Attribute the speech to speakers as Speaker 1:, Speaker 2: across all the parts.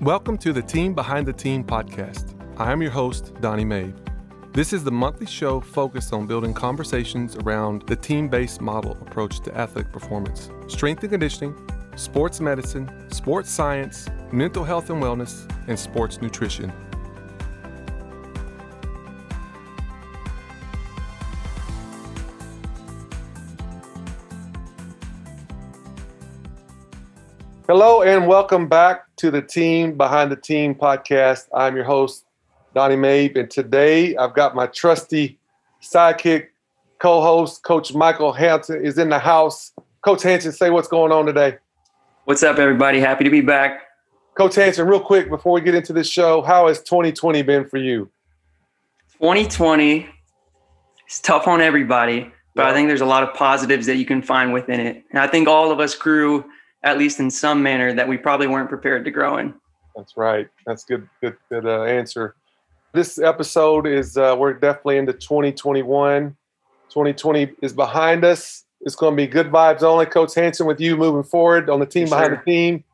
Speaker 1: Welcome to the Team Behind the Team podcast. I am your host, Donnie Mae. This is the monthly show focused on building conversations around the team based model approach to athletic performance, strength and conditioning, sports medicine, sports science, mental health and wellness, and sports nutrition. Hello and welcome back to the Team Behind the Team podcast. I'm your host, Donnie Mabe, and today I've got my trusty sidekick, co-host, Coach Michael Hanson is in the house. Coach Hanson, say what's going on today.
Speaker 2: What's up, everybody? Happy to be back.
Speaker 1: Coach Hanson, real quick before we get into this show, how has 2020 been for you?
Speaker 2: 2020 is tough on everybody, but yeah. I think there's a lot of positives that you can find within it. And I think all of us grew – at least in some manner that we probably weren't prepared to grow in.
Speaker 1: That's right. That's good. Good. Good uh, answer. This episode is uh, we're definitely into 2021. 2020 is behind us. It's going to be good vibes only. Coach Hanson with you moving forward on the team yes, behind sir. the team.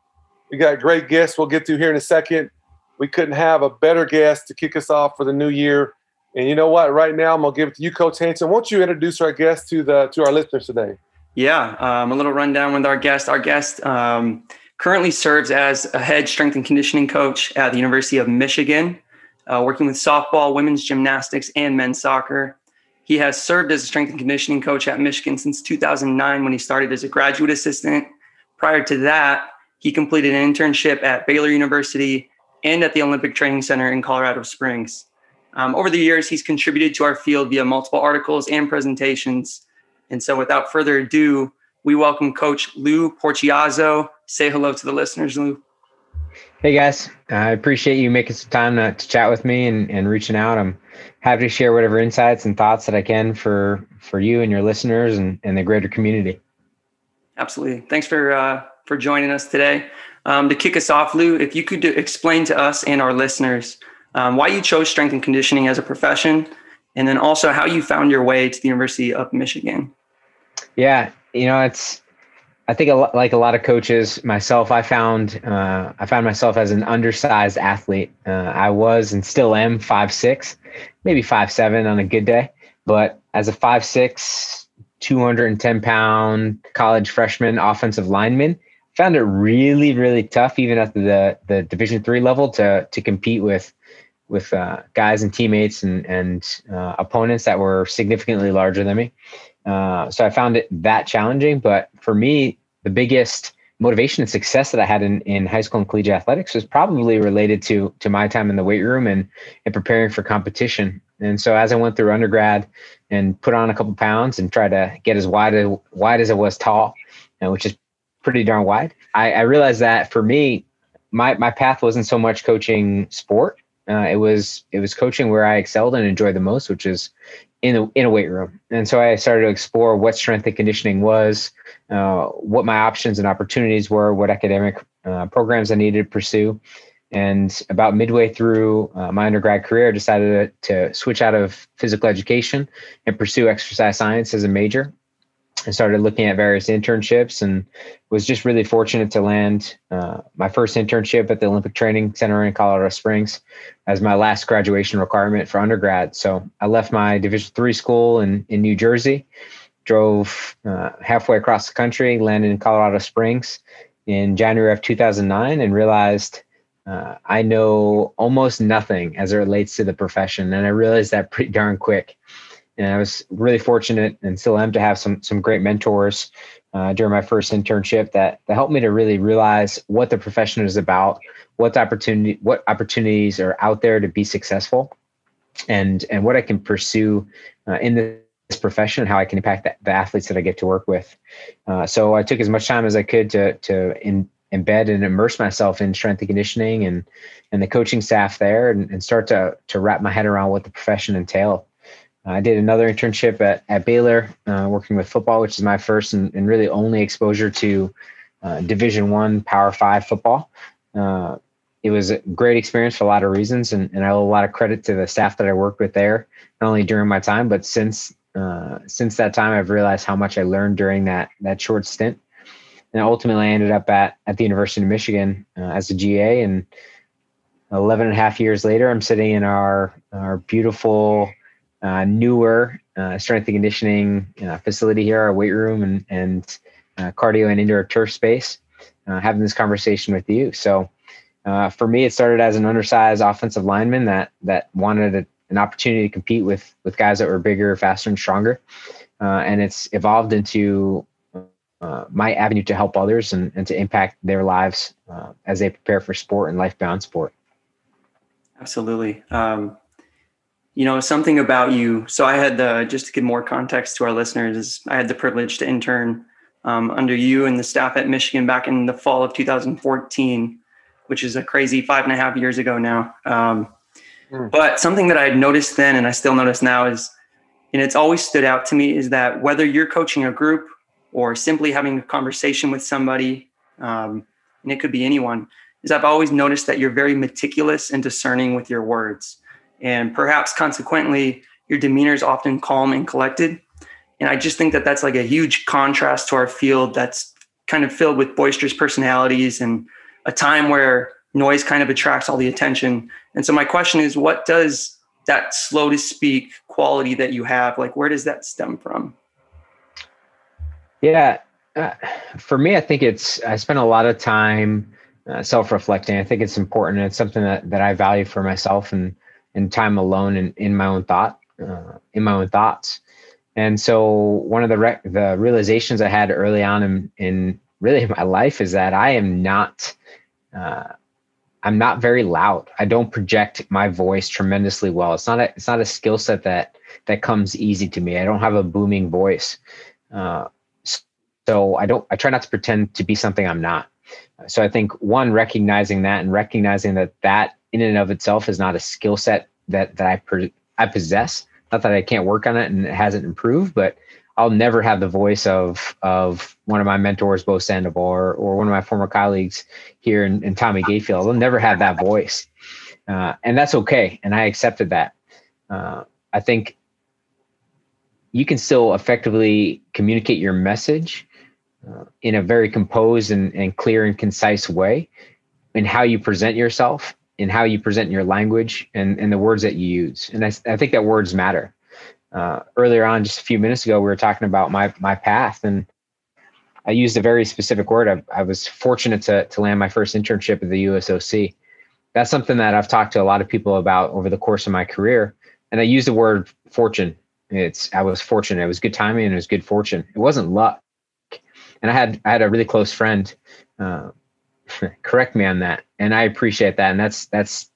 Speaker 1: We got great guests. We'll get to here in a second. We couldn't have a better guest to kick us off for the new year. And you know what? Right now, I'm gonna give it to you, Coach Hanson. Won't you introduce our guest to the to our listeners today?
Speaker 2: Yeah, um, a little rundown with our guest. Our guest um, currently serves as a head strength and conditioning coach at the University of Michigan, uh, working with softball, women's gymnastics, and men's soccer. He has served as a strength and conditioning coach at Michigan since 2009 when he started as a graduate assistant. Prior to that, he completed an internship at Baylor University and at the Olympic Training Center in Colorado Springs. Um, over the years, he's contributed to our field via multiple articles and presentations and so without further ado, we welcome Coach Lou Porchiazzo. Say hello to the listeners, Lou.
Speaker 3: Hey guys, I appreciate you making some time to, to chat with me and, and reaching out. I'm happy to share whatever insights and thoughts that I can for for you and your listeners and, and the greater community.
Speaker 2: Absolutely. Thanks for uh, for joining us today. Um, to kick us off, Lou, if you could do, explain to us and our listeners um, why you chose strength and conditioning as a profession, and then also how you found your way to the University of Michigan.
Speaker 3: Yeah, you know, it's I think a lot, like a lot of coaches, myself, I found uh, I found myself as an undersized athlete. Uh, I was and still am five six, maybe five seven on a good day. But as a five six, 210 pound college freshman offensive lineman, found it really really tough even at the the Division three level to to compete with with uh, guys and teammates and and uh, opponents that were significantly larger than me. Uh, so I found it that challenging. But for me, the biggest motivation and success that I had in, in high school and collegiate athletics was probably related to to my time in the weight room and and preparing for competition. And so as I went through undergrad and put on a couple pounds and tried to get as wide as wide as I was tall, you know, which is pretty darn wide, I, I, realized that for me, my my path wasn't so much coaching sport. Uh, it was it was coaching where I excelled and enjoyed the most, which is in a, in a weight room. And so I started to explore what strength and conditioning was, uh, what my options and opportunities were, what academic uh, programs I needed to pursue. And about midway through uh, my undergrad career, I decided to switch out of physical education and pursue exercise science as a major. I started looking at various internships and was just really fortunate to land uh, my first internship at the Olympic Training Center in Colorado Springs as my last graduation requirement for undergrad. So I left my Division three school in, in New Jersey, drove uh, halfway across the country, landed in Colorado Springs in January of 2009, and realized uh, I know almost nothing as it relates to the profession. And I realized that pretty darn quick and I was really fortunate and still am to have some some great mentors uh, during my first internship that that helped me to really realize what the profession is about, what opportunity what opportunities are out there to be successful, and and what I can pursue uh, in this profession and how I can impact the, the athletes that I get to work with. Uh, so I took as much time as I could to to in, embed and immerse myself in strength and conditioning and and the coaching staff there and, and start to to wrap my head around what the profession entailed. I did another internship at, at Baylor, uh, working with football, which is my first and, and really only exposure to uh, Division One Power Five football. Uh, it was a great experience for a lot of reasons, and, and I owe a lot of credit to the staff that I worked with there, not only during my time, but since uh, since that time, I've realized how much I learned during that that short stint. And ultimately, I ended up at at the University of Michigan uh, as a GA and 11 and a half years later, I'm sitting in our, our beautiful, uh, newer uh, strength and conditioning uh, facility here, our weight room and, and uh, cardio and indoor turf space, uh, having this conversation with you. So uh, for me, it started as an undersized offensive lineman that, that wanted a, an opportunity to compete with, with guys that were bigger, faster, and stronger. and it's evolved into my avenue to help others and, and to impact their lives as they prepare for sport and life beyond sport.
Speaker 2: Absolutely. Um, you know, something about you. So I had the, just to give more context to our listeners, I had the privilege to intern um, under you and the staff at Michigan back in the fall of 2014, which is a crazy five and a half years ago now. Um, mm. But something that I had noticed then, and I still notice now, is, and it's always stood out to me, is that whether you're coaching a group or simply having a conversation with somebody, um, and it could be anyone, is I've always noticed that you're very meticulous and discerning with your words. And perhaps consequently, your demeanor is often calm and collected. And I just think that that's like a huge contrast to our field that's kind of filled with boisterous personalities and a time where noise kind of attracts all the attention. And so my question is, what does that slow to speak quality that you have, like, where does that stem from?
Speaker 3: Yeah. Uh, for me, I think it's, I spend a lot of time uh, self-reflecting. I think it's important. It's something that, that I value for myself and, and time alone and in my own thought, uh, in my own thoughts. And so one of the, the realizations I had early on in, in really my life is that I am not, uh, I'm not very loud. I don't project my voice tremendously well. It's not a, it's not a skill set that, that comes easy to me. I don't have a booming voice. Uh, so I don't, I try not to pretend to be something I'm not. So I think one, recognizing that and recognizing that that in and of itself is not a skill set that, that I, I possess. Not that I can't work on it and it hasn't improved, but I'll never have the voice of, of one of my mentors, Bo Sandoval, or, or one of my former colleagues here in, in Tommy Gayfield. I'll never have that voice. Uh, and that's okay. And I accepted that. Uh, I think you can still effectively communicate your message in a very composed and, and clear and concise way in how you present yourself in how you present your language and, and the words that you use. And I, I think that words matter. Uh, earlier on, just a few minutes ago, we were talking about my, my path and I used a very specific word. I, I was fortunate to, to land my first internship at the USOC. That's something that I've talked to a lot of people about over the course of my career. And I used the word fortune. It's, I was fortunate. It was good timing and it was good fortune. It wasn't luck and I had I had a really close friend uh, correct me on that, and I appreciate that, and that's that's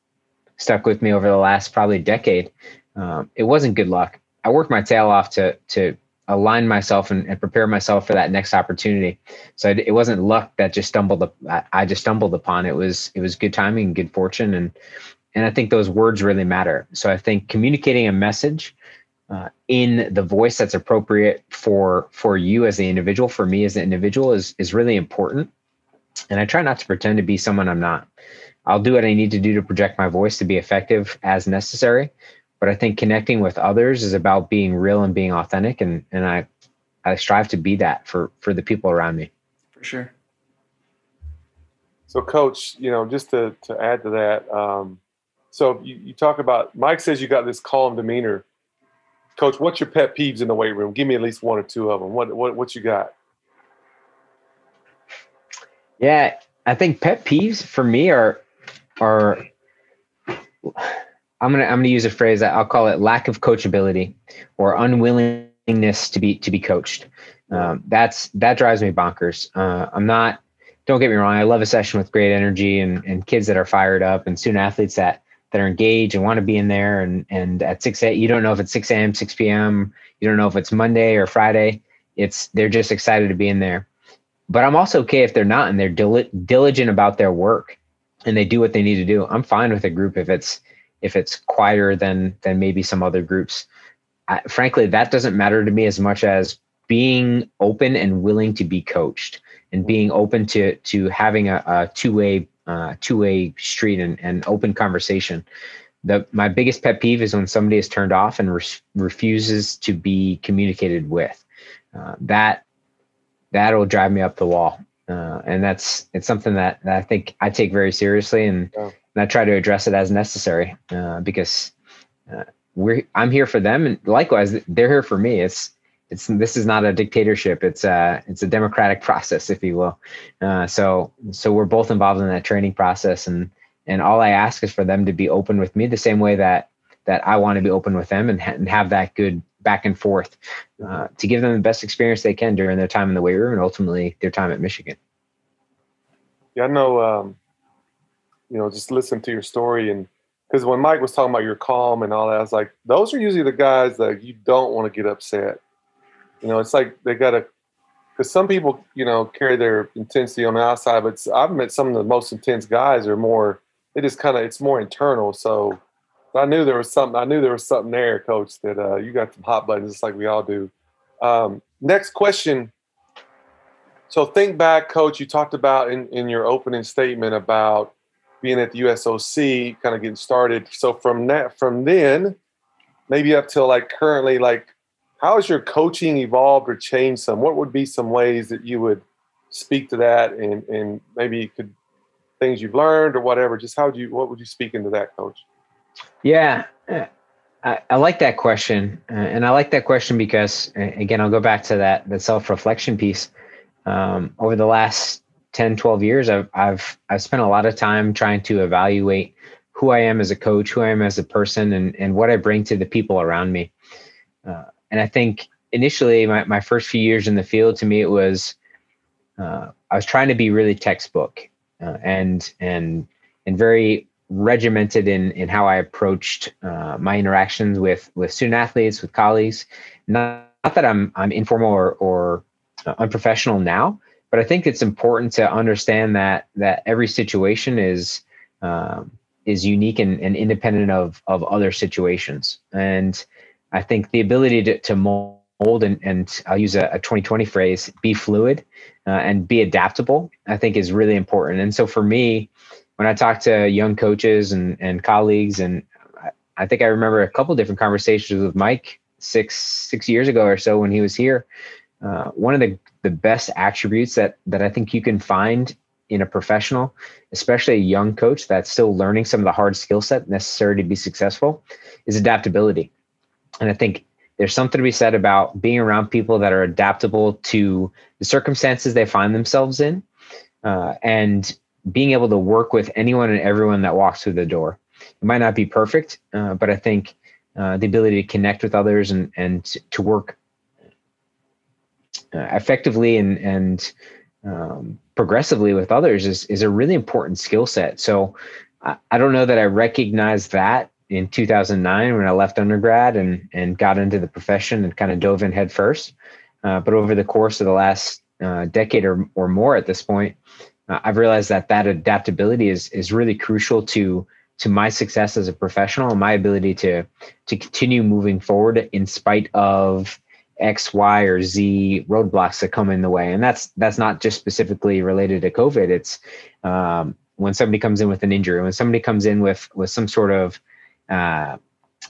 Speaker 3: stuck with me over the last probably decade. Um, it wasn't good luck. I worked my tail off to to align myself and, and prepare myself for that next opportunity. So it, it wasn't luck that just stumbled. I, I just stumbled upon it. Was it was good timing, good fortune, and and I think those words really matter. So I think communicating a message uh, in the voice that's appropriate for for you as the individual for me as an individual is is really important. And i try not to pretend to be someone i'm not. I'll do what i need to do to project my voice to be effective as necessary. But i think connecting with others is about being real and being authentic. And and i i strive to be that for for the people around me.
Speaker 2: For sure.
Speaker 1: So coach you know just to to add to that um so you, you talk about mike says you got this calm demeanor Coach, what's your pet peeves in the weight room? Give me at least one or two of them. What what what you got?
Speaker 3: Yeah, I think pet peeves for me are are I'm gonna I'm gonna use a phrase that I'll call it lack of coachability or unwillingness to be to be coached. Um, that's that drives me bonkers. Uh, I'm not. Don't get me wrong. I love a session with great energy and and kids that are fired up and student athletes that that are engaged and want to be in there. And and at six a, you don't know if it's six a.m., six p.m. You don't know if it's Monday or Friday. It's they're just excited to be in there. But I'm also okay if they're not and they're dil- diligent about their work and they do what they need to do. I'm fine with a group if it's if it's quieter than than maybe some other groups. I, frankly, that doesn't matter to me as much as being open and willing to be coached and being open to to having a, a two way uh, two-way street and, and open conversation. The my biggest pet peeve is when somebody is turned off and re- refuses to be communicated with. Uh, that that'll drive me up the wall, uh, and that's it's something that, that I think I take very seriously, and yeah. and I try to address it as necessary uh, because uh, we're I'm here for them, and likewise they're here for me. It's it's this is not a dictatorship. It's a it's a democratic process, if you will. Uh, so so we're both involved in that training process, and and all I ask is for them to be open with me the same way that that I want to be open with them, and, ha- and have that good back and forth uh, to give them the best experience they can during their time in the weight room and ultimately their time at Michigan.
Speaker 1: Yeah, I know. Um, you know, just listen to your story and because when Mike was talking about your calm and all that, I was like, those are usually the guys that you don't want to get upset. You know, it's like they got to, because some people, you know, carry their intensity on the outside, but I've met some of the most intense guys are more, it is kind of, it's more internal. So I knew there was something, I knew there was something there, coach, that uh, you got some hot buttons, just like we all do. Um, next question. So think back, coach, you talked about in, in your opening statement about being at the USOC, kind of getting started. So from that, from then, maybe up till like currently, like how has your coaching evolved or changed some? What would be some ways that you would speak to that, and and maybe could things you've learned or whatever? Just how would you what would you speak into that, coach?
Speaker 3: Yeah. I, I like that question, uh, and I like that question because, again, I'll go back to that that self reflection piece. Um, over the last 10, 12 years, I've, I've, I've spent a lot of time trying to evaluate who I am as a coach, who I am as a person, and, and what I bring to the people around me. Uh, and I think initially, my, my first few years in the field, to me, it was uh, I was trying to be really textbook uh, and and and very regimented in in how I approached uh, my interactions with with student athletes, with colleagues. Not, not that I'm I'm informal or or uh, unprofessional now, but I think it's important to understand that that every situation is um, is unique and, and independent of of other situations. And I think the ability to, to mold and, and I'll use a, a 2020 phrase, be fluid uh, and be adaptable, I think is really important. And so for me, when I talk to young coaches and, and colleagues, and I, think I remember a couple different conversations with Mike six six years ago or so when he was here. Uh, one of the the best attributes that that I think you can find in a professional, especially a young coach that's still learning some of the hard skill set necessary to be successful, is adaptability. And I think there's something to be said about being around people that are adaptable to the circumstances they find themselves in, uh, and being able to work with anyone and everyone that walks through the door. It might not be perfect, uh, but I think uh, the ability to connect with others and and to work uh, effectively and and um, progressively with others is is a really important skill set. So I, I don't know that I recognize that in 2009 when I left undergrad and and got into the profession and kind of dove in head first. Uh, but over the course of the last uh, decade or or more at this point, uh, I've realized that that adaptability is is really crucial to to my success as a professional and my ability to to continue moving forward in spite of X, Y, or Z roadblocks that come in the way. And that's that's not just specifically related to COVID. It's um, when somebody comes in with an injury, when somebody comes in with with some sort of uh,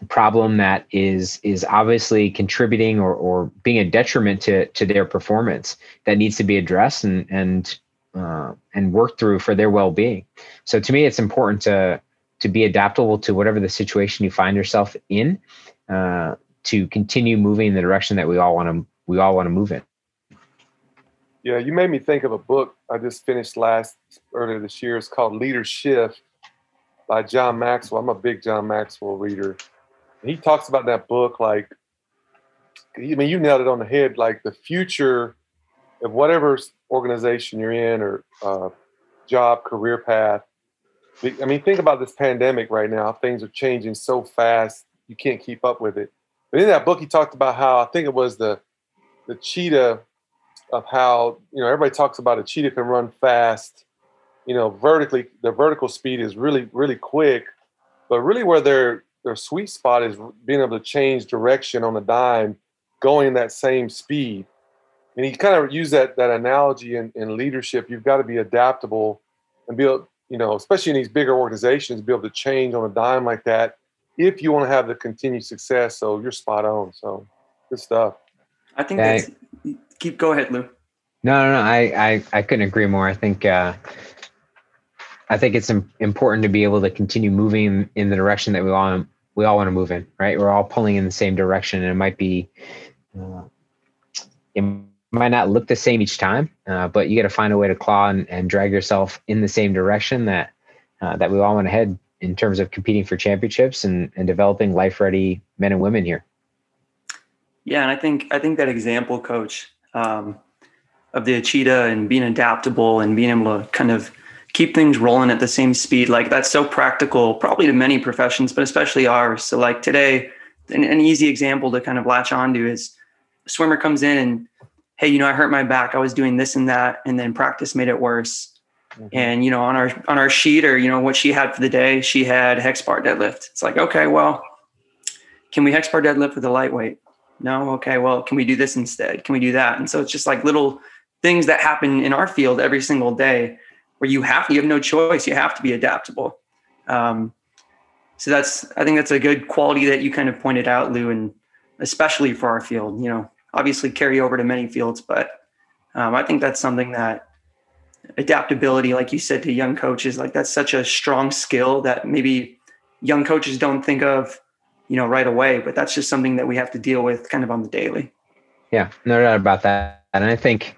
Speaker 3: problem that is is obviously contributing or, or being a detriment to to their performance that needs to be addressed and and uh, and worked through for their well being. So to me, it's important to to be adaptable to whatever the situation you find yourself in. Uh, to continue moving in the direction that we all want to we all want to move in.
Speaker 1: Yeah, you made me think of a book I just finished last earlier this year. It's called Leadership by John Maxwell. I'm a big John Maxwell reader. He talks about that book like I mean you nailed it on the head like the future of whatever organization you're in or uh, job career path. I mean think about this pandemic right now. Things are changing so fast you can't keep up with it but in that book, he talked about how I think it was the the cheetah of how you know everybody talks about a cheetah can run fast, you know, vertically. The vertical speed is really really quick, but really where their their sweet spot is being able to change direction on a dime, going that same speed. And he kind of used that that analogy in, in leadership. You've got to be adaptable and be able, you know, especially in these bigger organizations, be able to change on a dime like that if you want to have the continued success. So you're spot on. So good stuff.
Speaker 2: I think that's keep go ahead, Lou.
Speaker 3: No, no, no. I, I, I couldn't agree more. I think, uh, I think it's important to be able to continue moving in the direction that we all we all want to move in, right? We're all pulling in the same direction, and it might be, uh, it might not look the same each time, uh, but you got to find a way to claw and, and, drag yourself in the same direction that uh, that we all want to head in terms of competing for championships and, and developing life ready men and women here.
Speaker 2: Yeah, and I think I think that example, coach, um, of the cheetah and being adaptable and being able to kind of keep things rolling at the same speed. Like that's so practical, probably to many professions, but especially ours. So like today, an, an easy example to kind of latch onto is a swimmer comes in and, hey, you know, I hurt my back. I was doing this and that, and then practice made it worse. Mm-hmm. And you know, on our on our sheet or you know what she had for the day, she had hex bar deadlift. It's like, okay, well, can we hex bar deadlift with a lightweight? No, okay, well, can we do this instead? Can we do that? And so it's just like little things that happen in our field every single day where you have you have no choice. You have to be adaptable. Um, so that's i think that's a good quality that you kind of pointed out lou and especially for our field you know obviously carry over to many fields but um, i think that's something that adaptability like you said to young coaches like that's such a strong skill that maybe young coaches don't think of you know right away but that's just something that we have to deal with kind of on the daily.
Speaker 3: Yeah no doubt about that. And i think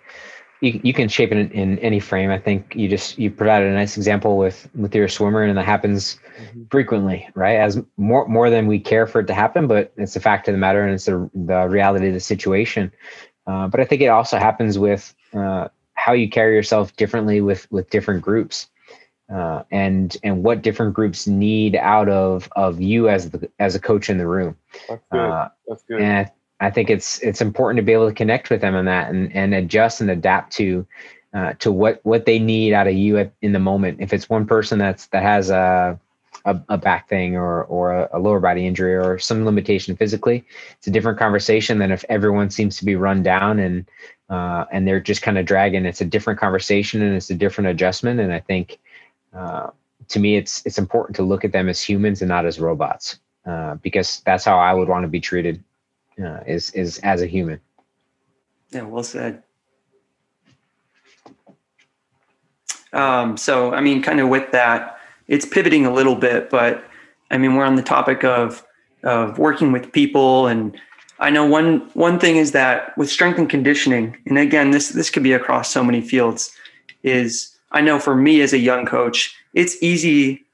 Speaker 3: you, you can shape it in, any frame. I think you just you provided a nice example with with your swimmer, and that happens mm-hmm. frequently, right? As more more than we care for it to happen, but it's a fact of the matter, and it's the the reality of the situation. Uh, but I think it also happens with uh, how you carry yourself differently with with different groups, uh, and and what different groups need out of of you as the as a coach in the room.
Speaker 1: That's good. Uh, That's good.
Speaker 3: And I think it's it's important to be able to connect with them on that and and adjust and adapt to uh, to what what they need out of you at, in the moment. If it's one person that's that has a a, a back thing or or a, lower body injury or some limitation physically, it's a different conversation than if everyone seems to be run down and uh, and they're just kind of dragging. It's a different conversation and it's a different adjustment. And I think uh, to me, it's it's important to look at them as humans and not as robots uh, because that's how I would want to be treated uh, is is as a human.
Speaker 2: Yeah, well said. Um, so, I mean, kind of with that, it's pivoting a little bit, but I mean, we're on the topic of of working with people, and I know one one thing is that with strength and conditioning, and again, this this could be across so many fields. Is I know for me as a young coach, it's easy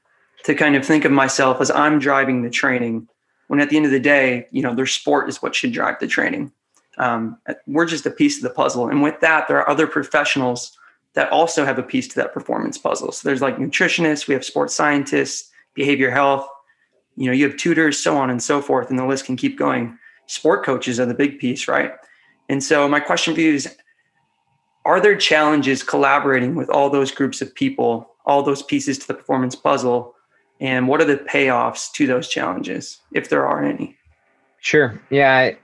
Speaker 2: to kind of think of myself as I'm driving the training when at the end of the day, you know, their sport is what should drive the training. Um, we're just a piece of the puzzle. And with that, there are other professionals that also have a piece to that performance puzzle. So there's like nutritionists, we have sports scientists, behavior health, you know, you have tutors, so on and so forth. And the list can keep going. Sport coaches are the big piece, right? And so my question for you is are there challenges collaborating with all those groups of people, all those pieces to the performance puzzle and what are the payoffs to those challenges if there are any?
Speaker 3: Sure. Yeah i,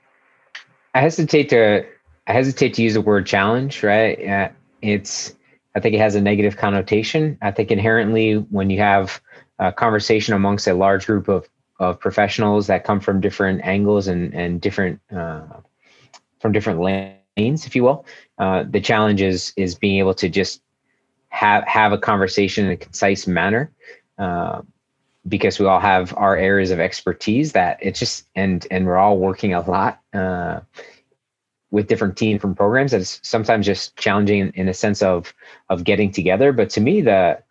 Speaker 3: I hesitate to i hesitate to use the word challenge right? Uh, it's i think it has a negative connotation. I think inherently when you have a conversation amongst a large group of of professionals that come from different angles and and different uh, from different lanes if you will uh, the challenge is is being able to just have have a conversation in a concise manner. Uh, because we all have our areas of expertise that it's just and and we're all working a lot uh, with different teams from programs that's sometimes just challenging in, a sense of of getting together. But to me the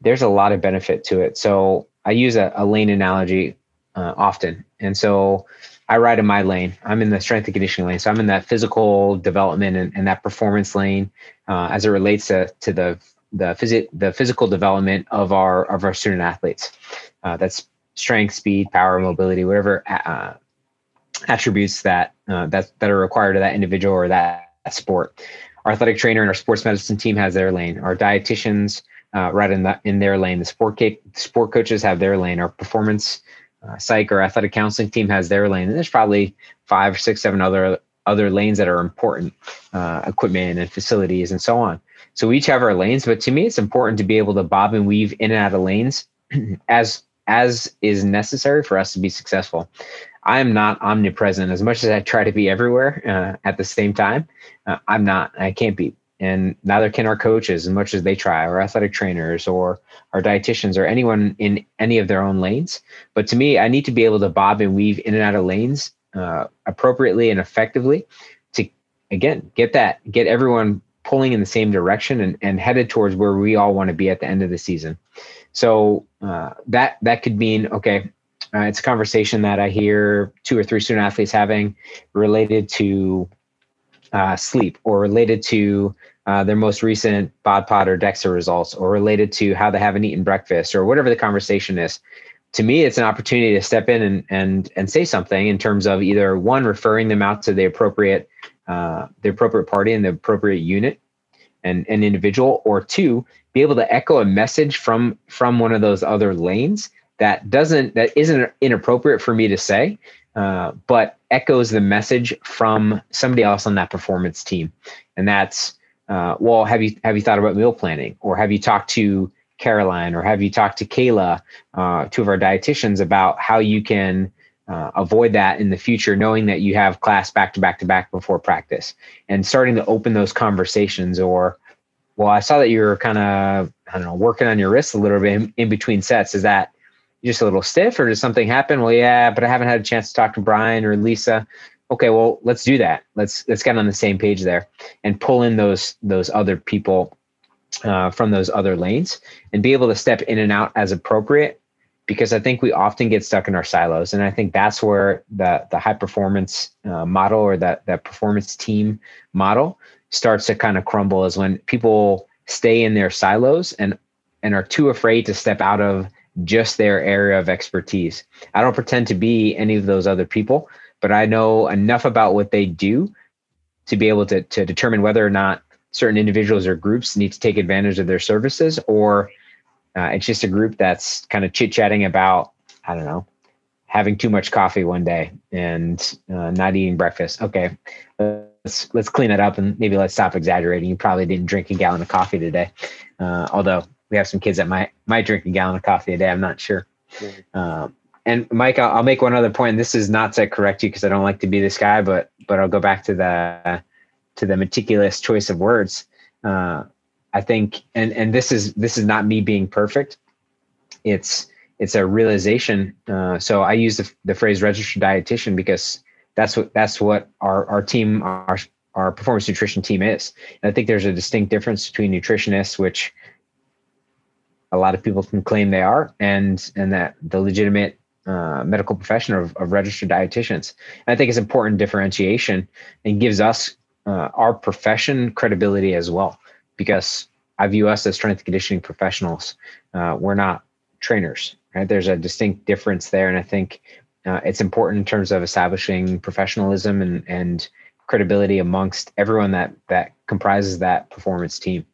Speaker 3: there's a lot of benefit to it. So i use a, a lane analogy uh, often. And so i ride in my lane. I'm in the strength and conditioning lane. So i'm in that physical development and, and that performance lane uh, as it relates to to the the physic the physical development of our of our student athletes uh, that's strength, speed, power, mobility, whatever uh, attributes that uh, that that are required of that individual or that, sport. Our athletic trainer and our sports medicine team has their lane. Our dietitians uh, right in that in their lane. The sport sport coaches have their lane. Our performance uh, psych or athletic counseling team has their lane. And there's probably five, six, seven other other lanes that are important, uh, equipment and facilities and so on. So we each have our lanes, but to me, it's important to be able to bob and weave in and out of lanes as as is necessary for us to be successful. I am not omnipresent as much as I try to be everywhere uh, at the same time. Uh, I'm not. I can't be. and neither can our coaches as much as they try, or athletic trainers, or our dietitians, or anyone in any of their own lanes. But to me, I need to be able to bob and weave in and out of lanes uh, appropriately and effectively to again get that get everyone pulling in the same direction and, and headed towards where we all want to be at the end of the season. So uh, that that could mean okay, uh, it's a conversation that I hear two or three student athletes having related to uh, sleep or related to uh, their most recent bod pod or DEXA results or related to how they haven't eaten breakfast or whatever the conversation is. To me, it's an opportunity to step in and and and say something in terms of either one referring them out to the appropriate uh, the appropriate party and the appropriate unit and an individual, or two, be able to echo a message from from one of those other lanes that doesn't that isn't inappropriate for me to say, uh, but echoes the message from somebody else on that performance team, and that's uh, well, have you have you thought about meal planning, or have you talked to Caroline, or have you talked to Kayla, uh, two of our dietitians, about how you can uh, avoid that in the future, knowing that you have class back to back to back before practice, and starting to open those conversations, or well, I saw that you were kind of I don't know working on your wrists a little bit in, in between sets. Is that just a little stiff or does something happen? Well, yeah, but I haven't had a chance to talk to Brian or Lisa. Okay, well, let's do that. Let's let's get on the same page there and pull in those those other people uh, from those other lanes and be able to step in and out as appropriate. Because I think we often get stuck in our silos, and I think that's where the the high performance uh, model or that that performance team model starts to kind of crumble. Is when people stay in their silos and and are too afraid to step out of just their area of expertise. I don't pretend to be any of those other people, but I know enough about what they do to be able to, to determine whether or not certain individuals or groups need to take advantage of their services or uh, it's just a group that's kind of chit chatting about, I don't know, having too much coffee one day and uh, not eating breakfast. Okay, let's let's clean it up and maybe let's stop exaggerating. You probably didn't drink a gallon of coffee today, uh, although we have some kids that might might drink a gallon of coffee a day. I'm not sure. Mm-hmm. Um, and Mike, I'll, I'll, make one other point. This is not to correct you because I don't like to be this guy, but but I'll go back to the to the meticulous choice of words. Uh, I think, and and this is this is not me being perfect. It's it's a realization. Uh, so I use the, the phrase registered dietitian because that's what that's what our our team our our performance nutrition team is. And I think there's a distinct difference between nutritionists, which a lot of people can claim they are, and and that the legitimate uh, medical profession of, of registered dietitians. And I think it's important differentiation and gives us uh, our profession credibility as well, because I view us as strength conditioning professionals. Uh, we're not trainers, right? There's a distinct difference there, and I think uh, it's important in terms of establishing professionalism and and credibility amongst everyone that that comprises that performance team.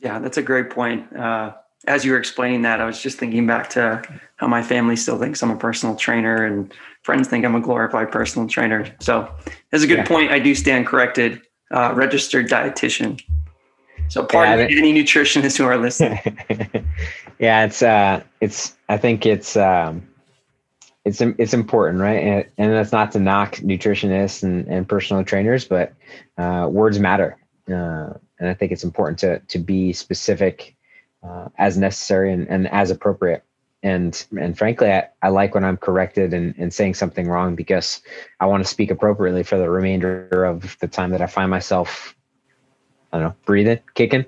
Speaker 2: Yeah, that's a great point. Uh, as you were explaining that, I was just thinking back to how my family still thinks I'm a personal trainer and friends think I'm a glorified personal trainer. So that's a good yeah. point. I do stand corrected. Uh, registered dietitian. So pardon yeah, any nutritionists who are listening.
Speaker 3: yeah, it's uh, it's. I think it's um, it's it's important, right? And, and that's not to knock nutritionists and, and personal trainers, but uh, words matter, uh, and I think it's important to to be specific uh, as necessary and, and as appropriate. And and frankly, I, I like when I'm corrected and, and saying something wrong because I want to speak appropriately for the remainder of the time that I find myself, I don't know, breathing, kicking.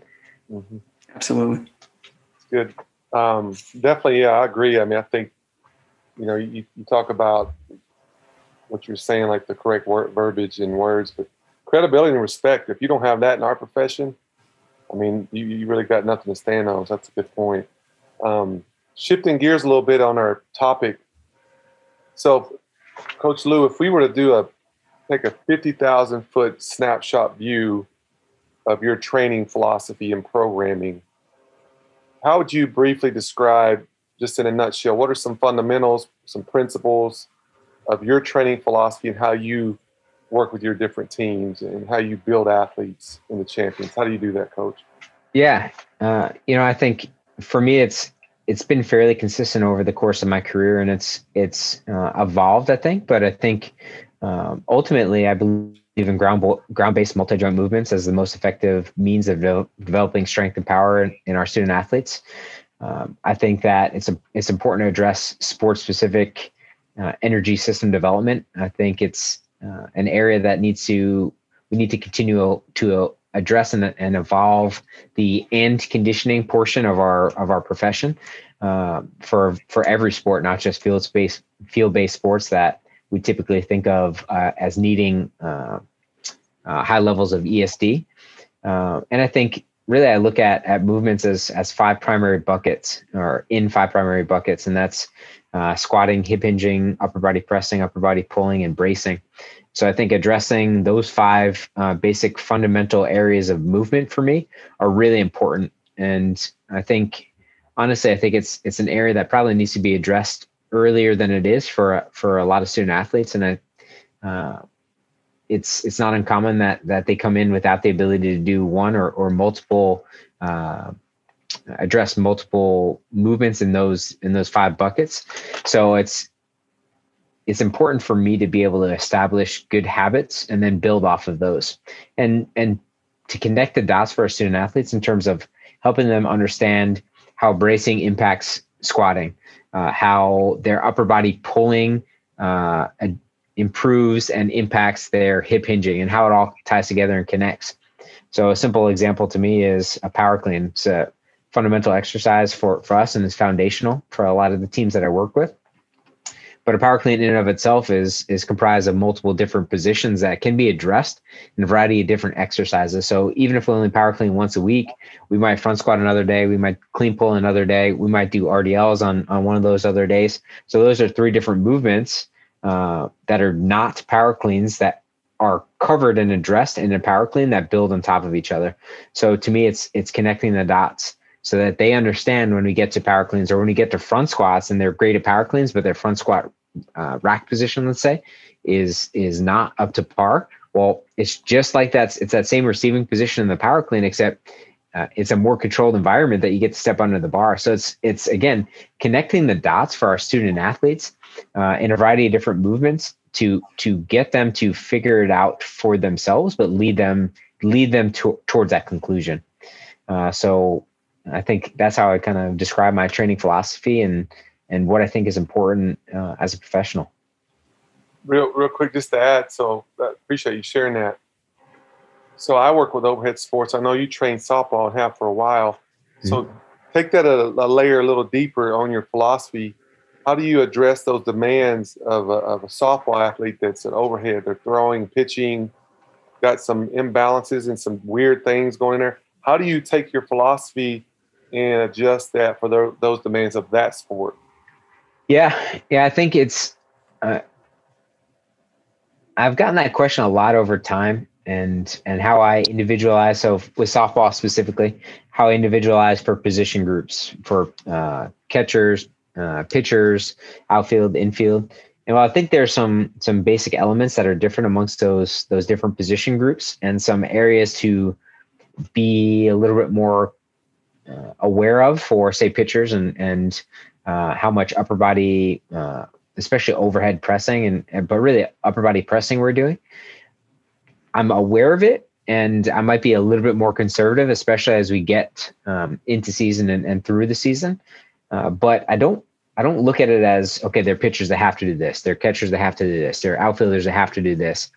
Speaker 2: Mm-hmm. Absolutely.
Speaker 1: It's good. Um, definitely, yeah, I agree. I mean, I think, you know, you, you talk about what you're saying, like the correct word, verbiage and words, but credibility and respect. If you don't have that in our profession, I mean, you, you really got nothing to stand on. So that's a good point. Um, shifting gears a little bit on our topic. So, Coach Lou, if we were to do a take a fifty thousand foot snapshot view of your training philosophy and programming, how would you briefly describe, just in a nutshell, what are some fundamentals, some principles of your training philosophy and how you work with your different teams and how you build athletes in the champions. How do you do that, coach?
Speaker 3: Yeah, uh, you know, I think for me, it's it's been fairly consistent over the course of my career, and it's it's uh, evolved, I think. But I think um, ultimately, I believe in ground ground-based multi-joint movements as the most effective means of de- developing strength and power in, in our student athletes. Um, I think that it's a, it's important to address sports specific uh, energy system development. I think it's uh, an area that needs to we need to continue to address and, and evolve the end conditioning portion of our of our profession uh, for for every sport, not just field based field based sports that we typically think of uh, as needing uh, uh high levels of ESD. And I think really I look at at movements as as five primary buckets or in five primary buckets, and that's uh, squatting, hip hinging, upper body pressing, upper body pulling, and bracing. So I think addressing those five uh, basic fundamental areas of movement for me are really important. And I think, honestly, I think it's it's an area that probably needs to be addressed earlier than it is for for a lot of student athletes. And I, uh, it's it's not uncommon that that they come in without the ability to do one or or multiple. Uh, address multiple movements in those in those five buckets so it's it's important for me to be able to establish good habits and then build off of those and and to connect the dots for our student athletes in terms of helping them understand how bracing impacts squatting uh, how their upper body pulling uh, improves and impacts their hip hinging and how it all ties together and connects so a simple example to me is a power clean it's a fundamental exercise for, for us and is foundational for a lot of the teams that i work with but a power clean in and of itself is is comprised of multiple different positions that can be addressed in a variety of different exercises. So even if we only power clean once a week, we might front squat another day, we might clean pull another day, we might do RDLs on on one of those other days. So those are three different movements uh, that are not power cleans that are covered and addressed in a power clean that build on top of each other. So to me, it's it's connecting the dots so that they understand when we get to power cleans or when we get to front squats and they're great at power cleans, but their front squat uh, rack position, let's say, is is not up to par. Well, it's just like that's It's that same receiving position in the power clean, except uh, it's a more controlled environment that you get to step under the bar. So it's it's again connecting the dots for our student athletes uh, in a variety of different movements to to get them to figure it out for themselves, but lead them lead them to, towards that conclusion. Uh, so I think that's how I kind of describe my training philosophy and and what I think is important uh, as a professional.
Speaker 1: Real, real quick, just to add. So, I appreciate you sharing that. So, I work with Overhead Sports. I know you trained softball and have for a while. So, mm-hmm. take that a, a, layer a little deeper on your philosophy. How do you address those demands of a, of a softball athlete that's an overhead? They're throwing, pitching, got some imbalances and some weird things going there. How do you take your philosophy and adjust that for the, those demands of that sport?
Speaker 3: Yeah, yeah, I think it's. Uh, I've gotten that question a lot over time, and and how I individualize. So with softball specifically, how I individualize for position groups for uh, catchers, uh, pitchers, outfield, infield. And while I think there's some some basic elements that are different amongst those those different position groups, and some areas to be a little bit more uh, aware of for say pitchers and and uh, how much upper body, uh, especially overhead pressing, and, and but really upper body pressing we're doing. I'm aware of it, and I might be a little bit more conservative, especially as we get um, into season and, and through the season. Uh, but I don't I don't look at it as okay, they're pitchers that have to do this, they're catchers that have to do this, they're outfielders that have to do this.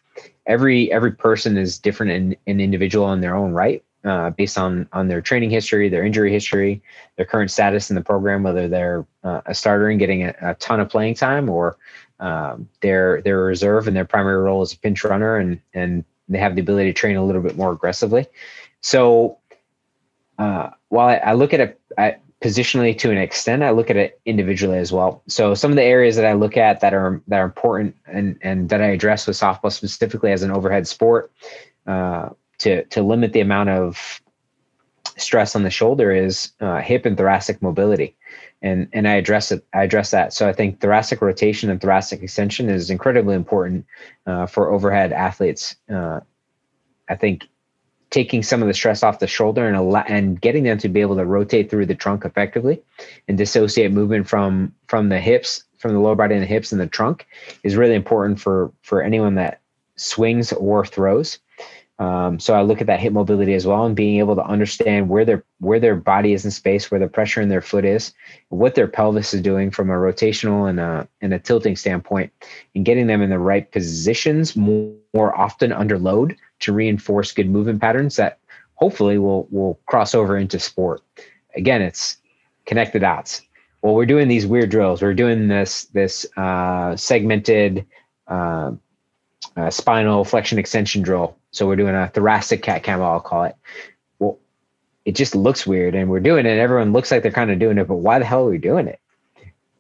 Speaker 3: Every every person is different and an individual in their own right uh, based on on their training history, their injury history, their current status in the program, whether they're uh, a starter and getting a, a, ton of playing time, or um, they're they're a reserve and their primary role is a pinch runner, and and they have the ability to train a little bit more aggressively. So uh, while I, I, look at it at positionally to an extent, I look at it individually as well. So some of the areas that I look at that are that are important and and that I address with softball specifically as an overhead sport. Uh, to to limit the amount of stress on the shoulder is uh, hip and thoracic mobility and and i address it i address that so i think thoracic rotation and thoracic extension is incredibly important uh, for overhead athletes uh, i think taking some of the stress off the shoulder and a and getting them to be able to rotate through the trunk effectively and dissociate movement from from the hips from the lower body and the hips and the trunk is really important for for anyone that swings or throws. Um, so I look at that hip mobility as well and being able to understand where their where their body is in space, where the pressure in their foot is, what their pelvis is doing from a rotational and a and a tilting standpoint, and getting them in the right positions more, more often under load to reinforce good movement patterns that hopefully will will cross over into sport. Again, it's connect the dots. Well, we're doing these weird drills. We're doing this this uh, segmented uh, uh, spinal flexion extension drill so we're doing a thoracic cat camel, I'll call it. Well, it just looks weird and we're doing it. Everyone looks like they're kind of doing it, but why the hell are we doing it?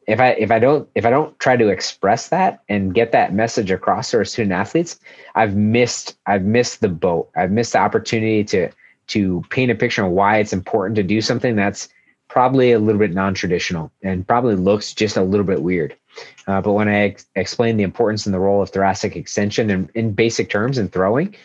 Speaker 3: If I if I don't if I don't try to express that and get that message across to our student athletes, I've missed I've missed the boat. I've missed the opportunity to to paint a picture on why it's important to do something that's probably a little bit non-traditional and probably looks just a little bit weird. Uh, but when I ex- explain the importance and the role of thoracic extension in, in basic terms and throwing,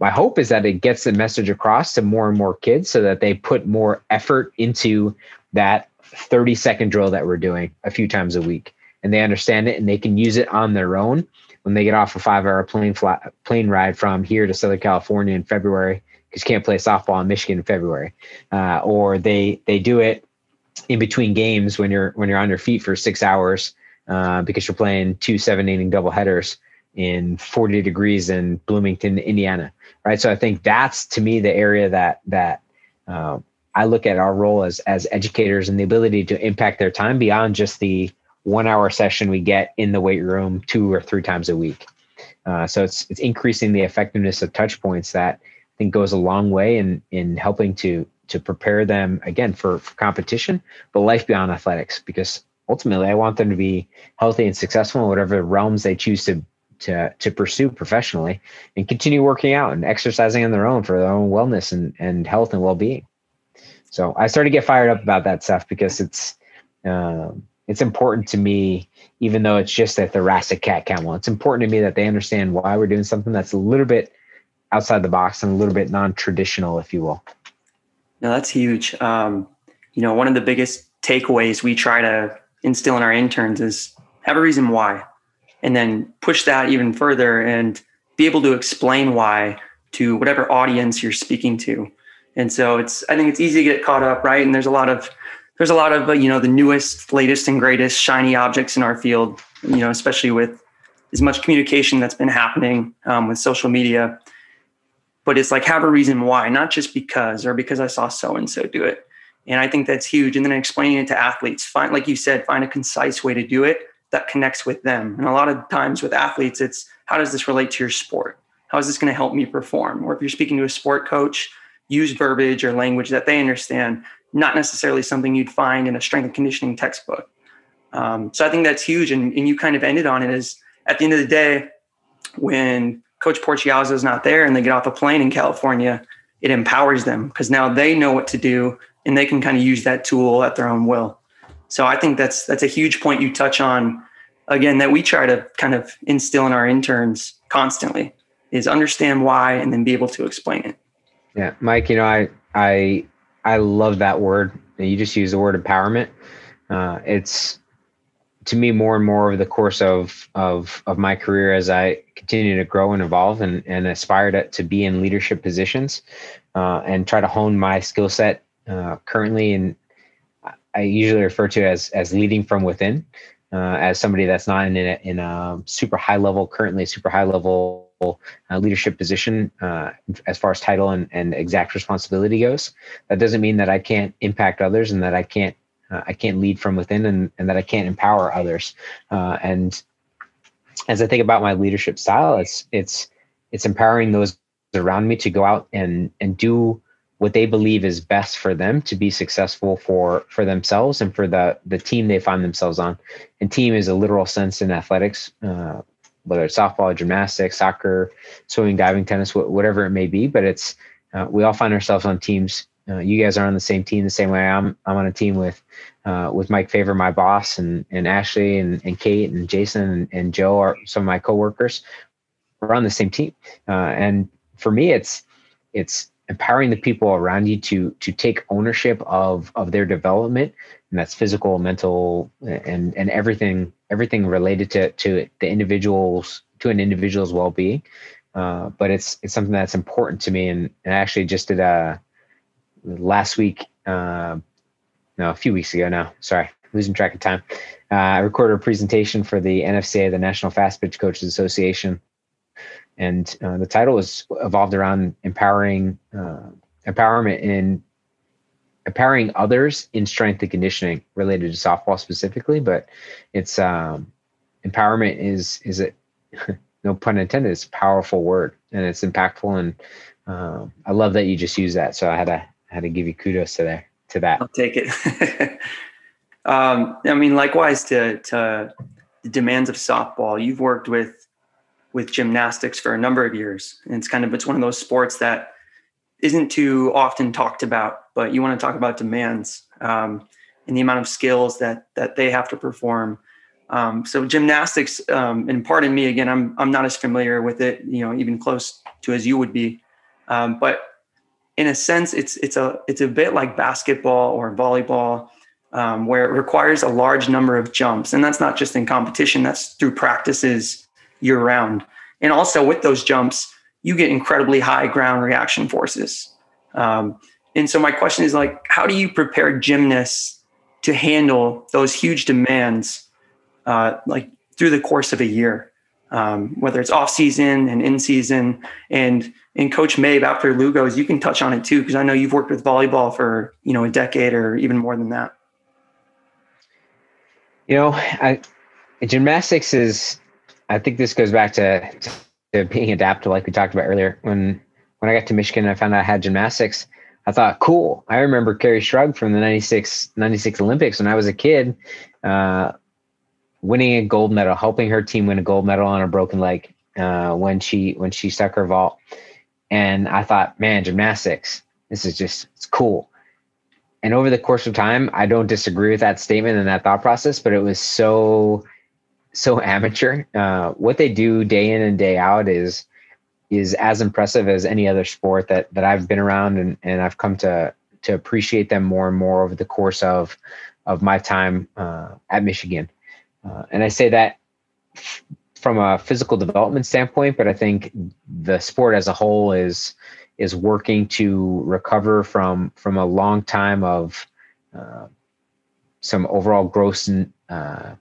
Speaker 3: my hope is that it gets the message across to more and more kids so that they put more effort into that 30 second drill that we're doing a few times a week. And they understand it and they can use it on their own when they get off a five hour plane flat, plane ride from here to Southern California in February because you can't play softball in Michigan in February, uh, or they they do it in between games when you're when you're on your feet for six hours uh, because you're playing two seven inning double headers in 40 degrees in Bloomington, Indiana, right? So I think that's to me the area that that uh, I look at our role as as educators and the ability to impact their time beyond just the one hour session we get in the weight room two or three times a week. Uh, so it's it's increasing the effectiveness of touch points that I think goes a long way in in helping to to prepare them again for, for competition, but life beyond athletics because ultimately I want them to be healthy and successful in whatever realms they choose to to to pursue professionally and continue working out and exercising on their own for their own wellness and, and health and well-being. So i started to get fired up about that stuff because it's um, it's important to me even though it's just a thoracic cat camel it's important to me that they understand why we're doing something that's a little bit outside the box and a little bit non-traditional if you will.
Speaker 2: No that's huge. Um, you know one of the biggest takeaways we try to instill in our interns is have a reason why and then push that even further and be able to explain why to whatever audience you're speaking to. And so it's I think it's easy to get caught up, right? And there's a lot of there's a lot of uh, you know the newest, latest, and greatest shiny objects in our field. You know, especially with as much communication that's been happening um, with social media. But it's like have a reason why, not just because or because I saw so and so do it. And I think that's huge. And then explaining it to athletes, find like you said, find a concise way to do it that connects with them. And a lot of times with athletes, it's how does this relate to your sport? How is this going to help me perform? Or if you're speaking to a sport coach, use verbiage or language that they understand, not necessarily something you'd find in a strength and conditioning textbook. Um, so I think that's huge. And, and you kind of ended on it is at the end of the day, when Coach Porchiazzo is not there and they get off a plane in California, it empowers them because now they know what to do and they can kind of use that tool at their own will. So I think that's that's a huge point you touch on again that we try to kind of instill in our interns constantly is understand why and then be able to explain it.
Speaker 3: Yeah, Mike, you know, I I I love that word. You just use the word empowerment. Uh, it's to me more and more over the course of of of my career as I continue to grow and evolve and and aspire to, to be in leadership positions uh, and try to hone my skill set uh, currently in I usually refer to as as leading from within, uh, as somebody that's not in a, in a super high level, currently super high level uh, leadership position uh, as far as title and, and exact responsibility goes. That doesn't mean that I can't impact others and that I can't uh, I can't lead from within and, and that I can't empower others. Uh, and as I think about my leadership style, it's it's it's empowering those around me to go out and and do what they believe is best for them to be successful for for themselves and for the the team they find themselves on. And team is a literal sense in athletics, uh, whether it's softball, gymnastics, soccer, swimming, diving, tennis, whatever it may be. But it's uh, we all find ourselves on teams. Uh, you guys are on the same team the same way I'm. I'm on a team with uh, with Mike Favor, my boss, and and Ashley and, and Kate and Jason and, and Joe are some of my coworkers. We're on the same team, uh, and for me, it's it's empowering the people around you to to take ownership of of their development and that's physical mental and and everything everything related to to the individual's to an individual's well-being. Uh, but it's it's something that's important to me, and, and I actually just did a last week, uh, no, a few weeks ago now. Sorry, losing track of time. Uh, I recorded a presentation for the NFCA, the National Fast Pitch Coaches Association, and uh, the title was evolved around empowering uh, empowerment in empowering others in strength and conditioning related to softball specifically. But it's um, empowerment is is it no pun intended. It's a powerful word and it's impactful, and um, I love that you just use that. So I had to I had to give you kudos to there to that.
Speaker 2: I'll take it. um, I mean, likewise to to the demands of softball. You've worked with with gymnastics for a number of years, and it's kind of it's one of those sports that isn't too often talked about. But you want to talk about demands um, and the amount of skills that that they have to perform. Um, so gymnastics, um, and pardon me again, I'm I'm not as familiar with it, you know, even close to as you would be. Um, but in a sense, it's it's a it's a bit like basketball or volleyball, um, where it requires a large number of jumps, and that's not just in competition. That's through practices year round, and also with those jumps, you get incredibly high ground reaction forces. Um, and so my question is like, how do you prepare gymnasts to handle those huge demands, uh, like through the course of a year? um, whether it's off season and in season. And in Coach Mabe, after Lugos, you can touch on it too, because I know you've worked with volleyball for you know a decade or even more than that.
Speaker 3: You know, I, gymnastics is. I think this goes back to, to being adaptable, like we talked about earlier. When when I got to Michigan, I found out I had gymnastics. I thought, cool. I remember Kerri Strug from the 96, 96 Olympics when I was a kid. Uh, winning a gold medal, helping her team win a gold medal on a broken leg uh, when she when she stuck her vault. And I thought, man, gymnastics, this is just it's cool. And over the course of time, I don't disagree with that statement and that thought process, but it was so so amateur. Uh, what they do day in and day out is is as impressive as any other sport that that I've been around and and I've come to to appreciate them more and more over the course of of my time uh, at Michigan. Uh, and I say that f- from a physical development standpoint, but I think the sport as a whole is is working to recover from from a long time of uh, some overall gross uh,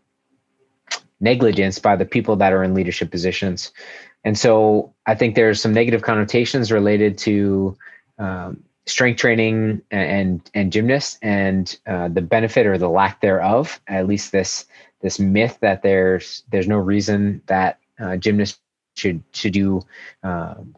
Speaker 3: negligence by the people that are in leadership positions. And so I think there's some negative connotations related to um, strength training and and, gymnasts and uh, the benefit or the lack thereof. At least this this myth that there's there's no reason that uh, gymnasts should should do um,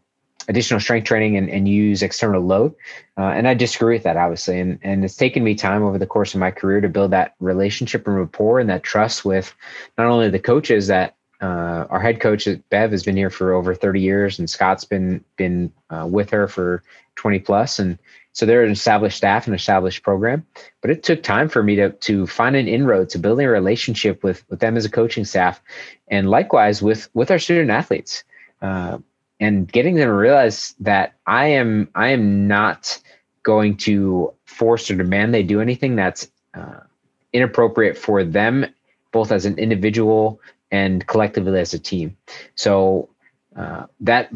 Speaker 3: additional strength training and, and use external load. Uh, and I disagree with that, obviously. And, and it's taken me time over the course of my career to build that relationship and rapport and that trust with not only the coaches that uh, our head coach Bev has been here for over 30 years, and Scott's been been uh, with her for 20 plus, and so they're an established staff and established program. But it took time for me to to find an inroad to building a relationship with with them as a coaching staff, and likewise with with our student athletes, uh, and getting them to realize that I am I am not going to force or demand they do anything that's uh, inappropriate for them, both as an individual and collectively as a team. So uh, that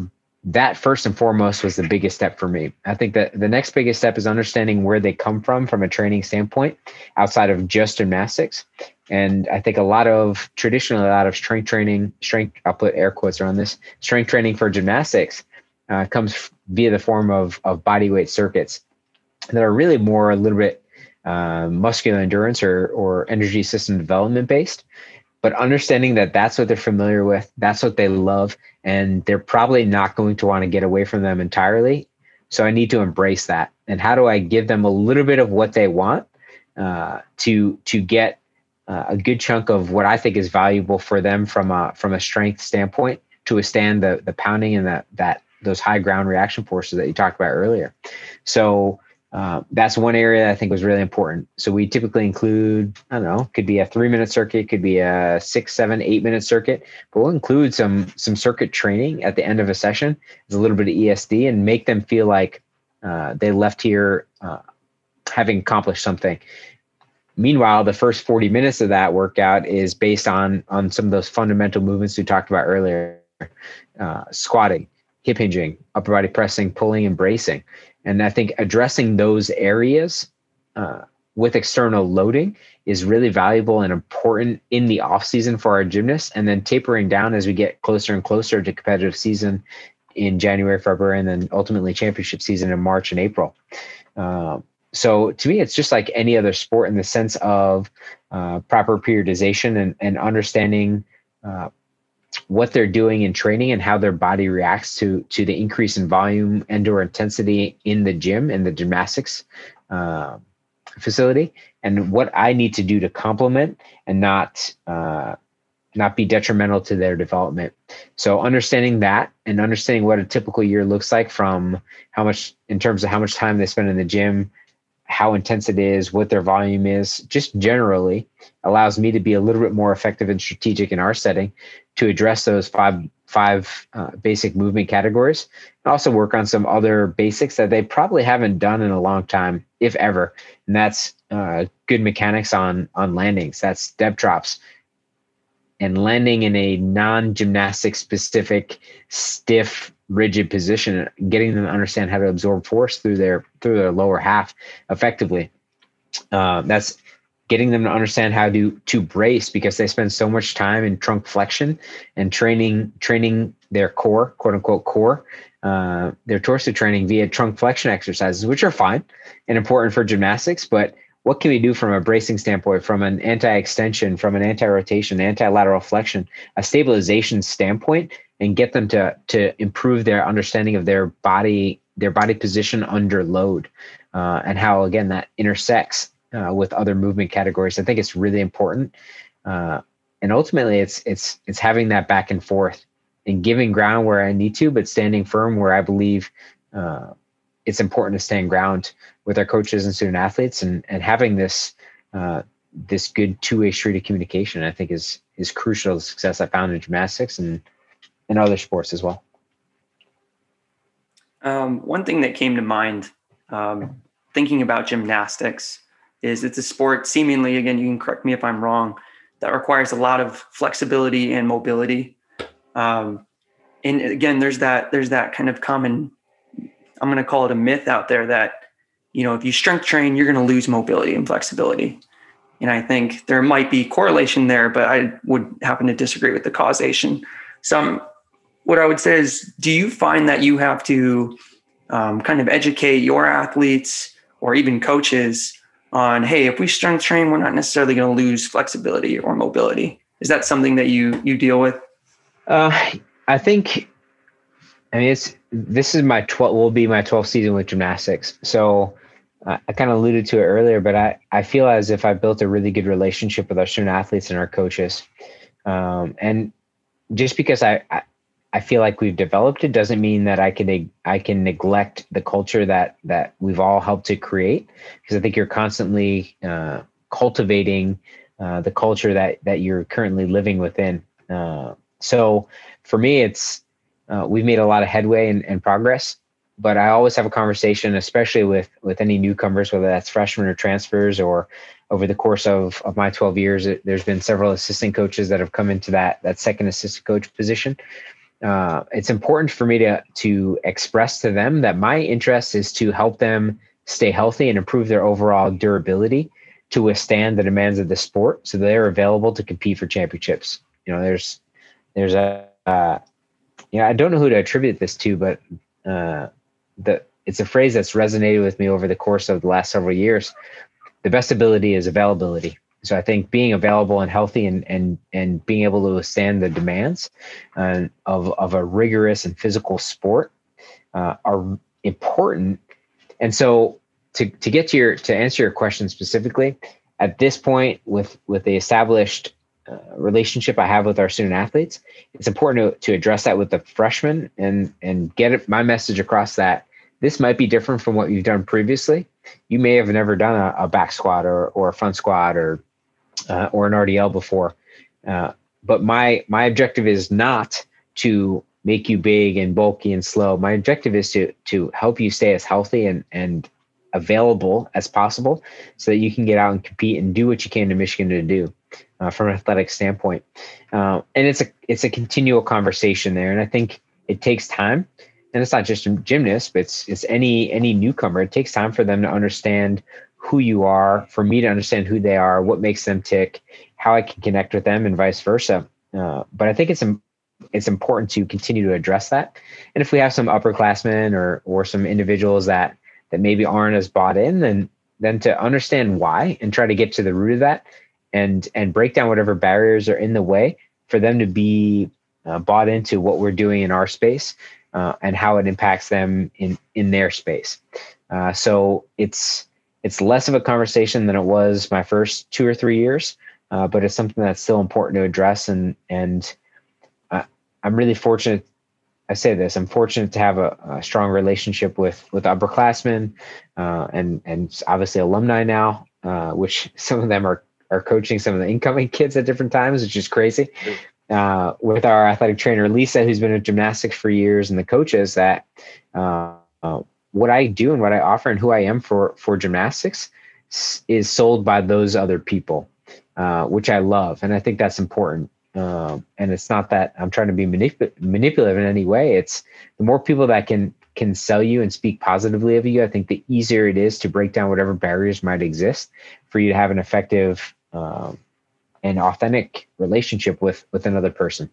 Speaker 3: that first and foremost was the biggest step for me. I think that the next biggest step is understanding where they come from from a training standpoint outside of just gymnastics. And I think a lot of traditionally a lot of strength training, strength I'll put air quotes around this, strength training for gymnastics uh, comes via the form of of body weight circuits that are really more a little bit uh, muscular endurance or or energy system development based but understanding that that's what they're familiar with, that's what they love, and they're probably not going to want to get away from them entirely. So I need to embrace that. And how do I give them a little bit of what they want uh, to to get uh, a good chunk of what I think is valuable for them from a from a strength standpoint to withstand the the pounding and that that those high ground reaction forces that you talked about earlier. So uh, that's one area I think was really important. So we typically include, I don't know, could be a three minute circuit, could be a six, seven, eight minute circuit, but we'll include some some circuit training at the end of a session, a little bit of ESD, and make them feel like uh, they left here uh, having accomplished something. Meanwhile, the first 40 minutes of that workout is based on on some of those fundamental movements we talked about earlier. uh, squatting, hip hinging, upper body pressing, pulling, and bracing. And I think addressing those areas uh, with external loading is really valuable and important in the off season for our gymnasts, and then tapering down as we get closer and closer to competitive season in January, February, and then ultimately championship season in March and April. Uh, so to me, it's just like any other sport in the sense of uh, proper periodization and, and understanding uh, what they're doing in training and how their body reacts to to the increase in volume and or intensity in the gym and the gymnastics uh, facility and what I need to do to complement and not uh, not be detrimental to their development. So understanding that and understanding what a typical year looks like from how much in terms of how much time they spend in the gym, how intense it is, what their volume is, just generally allows me to be a little bit more effective and strategic in our setting to address those five five uh, basic movement categories and also work on some other basics that they probably haven't done in a long time if ever. And that's uh, good mechanics on on landings. That's step drops and landing in a non-gymnastic specific stiff rigid position getting them to understand how to absorb force through their through their lower half effectively. Uh, that's getting them to understand how to to brace because they spend so much time in trunk flexion and training training their core quote unquote core uh, their torso training via trunk flexion exercises which are fine and important for gymnastics but what can we do from a bracing standpoint from an anti-extension from an anti-rotation anti-lateral flexion a stabilization standpoint and get them to to improve their understanding of their body their body position under load uh, and how again that intersects uh, with other movement categories. I think it's really important, uh, and ultimately, it's it's it's having that back and forth and giving ground where I need to, but standing firm where I believe uh, it's important to stand ground with our coaches and student athletes, and and having this uh, this good two way street of communication. I think is is crucial to success. I found in gymnastics and and other sports as well.
Speaker 2: Um, one thing that came to mind um, thinking about gymnastics is it's a sport seemingly again you can correct me if i'm wrong that requires a lot of flexibility and mobility. Um, and again there's that there's that kind of common i'm going to call it a myth out there that you know if you strength train you're going to lose mobility and flexibility. And i think there might be correlation there but i would happen to disagree with the causation. So what i would say is do you find that you have to um, kind of educate your athletes or even coaches on hey if we strength train we're not necessarily going to lose flexibility or mobility? Is that something that you you deal with?
Speaker 3: Uh, i think i mean it's this is my 12 will be my 12th season with gymnastics. So uh, i kind of alluded to it earlier but i i feel as if i built a really good relationship with our student athletes and our coaches. Um, and just because I, I I feel like we've developed it doesn't mean that I can I can neglect the culture that that we've all helped to create because I think you're constantly uh, cultivating uh, the culture that that you're currently living within. Uh, so for me, it's uh, we've made a lot of headway and, and, progress, but I always have a conversation, especially with with any newcomers, whether that's freshmen or transfers, or over the course of, of my 12 years, there's been several assistant coaches that have come into that that second assistant coach position uh, it's important for me to to express to them that my interest is to help them stay healthy and improve their overall durability to withstand the demands of the sport, so they're available to compete for championships. You know, there's there's a uh, you know I don't know who to attribute this to, but uh, the it's a phrase that's resonated with me over the course of the last several years. The best ability is availability. So I think being available and healthy and and and being able to withstand the demands uh, of of a rigorous and physical sport uh, are important. And so to to get to your to answer your question specifically, at this point with with the established uh, relationship I have with our student athletes, it's important to, to address that with the freshmen and and get my message across that this might be different from what you've done previously. You may have never done a, a back squat or, or a front squat or uh, or an RDL before. Uh, but my my objective is not to make you big and bulky and slow. My objective is to to help you stay as healthy and and available as possible, so that you can get out and compete and do what you can to Michigan to do. uh, from an athletic standpoint. Uh, and it's a it's a continual conversation there, and I think it takes time. And it's not just gymnasts, but it's it's any any newcomer. It takes time for them to understand who you are, for me to understand who they are, what makes them tick, how I can connect with them, and vice versa. Uh, but I think it's it's important to continue to address that. And if we have some upperclassmen or or some individuals that that maybe aren't as bought in, then then to understand why and try to get to the root of that and and break down whatever barriers are in the way for them to be uh, bought into what we're doing in our space uh, and how it impacts them in in their space. Uh, so it's it's less of a conversation than it was my first two or three years, uh, but it's something that's still important to address. And and uh, I'm really fortunate. I say this: I'm fortunate to have a, a strong relationship with with upperclassmen uh, and and obviously alumni now, which some of them are are coaching some of the incoming kids at different times, which is crazy. Uh, with our athletic trainer Lisa, who's been in gymnastics for years, and the coaches that uh, uh, what I do and what I offer and who I am for for gymnastics is sold by those other people, uh, which I love, and I think that's important. Um, and it's not that I'm trying to be manip- manipulative in any way. It's the more people that can can sell you and speak positively of you, I think the easier it is to break down whatever barriers might exist for you to have an effective um, and authentic relationship with with another person.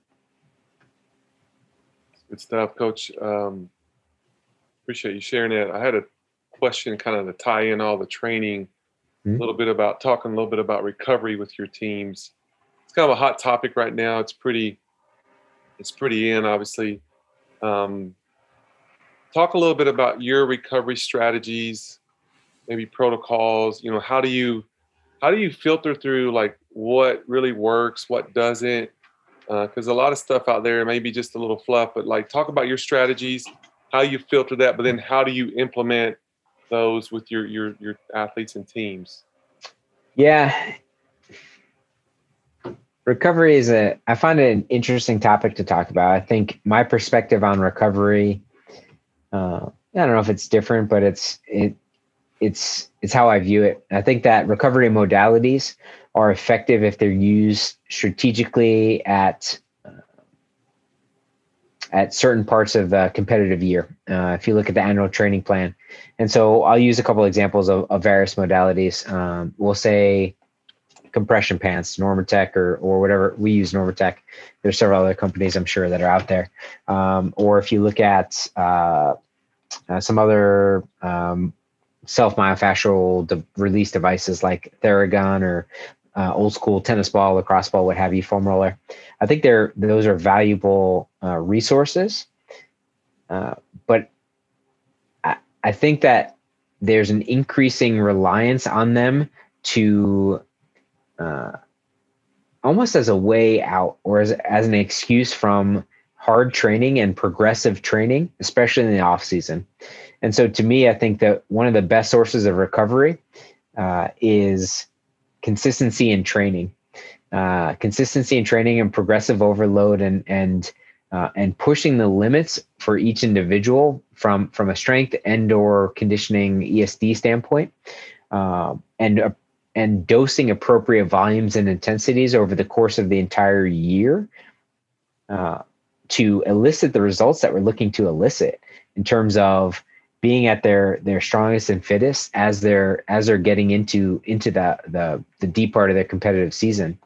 Speaker 1: Good stuff, Coach. Um, appreciate you sharing that. I had a question, kind of to tie in all the training, mm-hmm. a little bit about talking a little bit about recovery with your teams. It's kind of a hot topic right now. It's pretty, it's pretty in, obviously. Um, talk a little bit about your recovery strategies, maybe protocols. You know, how do you how do you filter through like what really works, what doesn't? Because uh, a lot of stuff out there may be just a little fluff, but like talk about your strategies, how you filter that, but then how do you implement those with your your your athletes and teams?
Speaker 3: Yeah, recovery is a i find it an interesting topic to talk about i think my perspective on recovery uh, i don't know if it's different but it's it it's it's how I view it. I think that recovery modalities are effective if they're used strategically at at certain parts of the competitive year. Uh, if you look at the annual training plan, and so I'll use a couple examples of, of various modalities. Um, we'll say compression pants, Normatec or or whatever we use Normatec. There's several other companies I'm sure that are out there. Um, or if you look at uh, uh, some other um, self myofascial de- release devices like Theragun or uh, old school tennis ball, lacrosse ball, what have you, foam roller. I think they're those are valuable uh, resources, uh, but I, I think that there's an increasing reliance on them to uh, almost as a way out or as, as an excuse from hard training and progressive training, especially in the off season. And so, to me, I think that one of the best sources of recovery uh, is consistency in training, uh, consistency in training and progressive overload, and and uh, and pushing the limits for each individual from from a strength and or conditioning ESD standpoint, um, and uh, and dosing appropriate volumes and intensities over the course of the entire year uh, to elicit the results that we're looking to elicit in terms of being at their their strongest and fittest as they're as they're getting into into the the the deep part of their competitive season.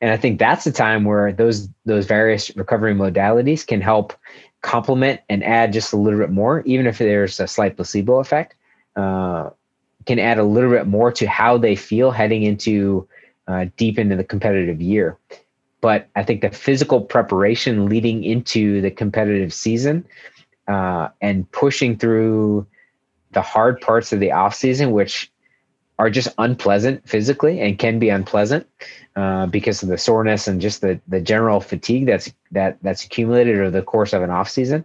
Speaker 3: And i think that's the time where those those various recovery modalities can help complement and add just a little bit more even if there's a slight placebo effect uh, can add a little bit more to how they feel heading into uh, deep into the competitive year. But i think the physical preparation leading into the competitive season uh, and pushing through the hard parts of the off season, which are just unpleasant physically and can be unpleasant uh, because of the soreness and just the the general fatigue that's that that's accumulated over the course of an off season.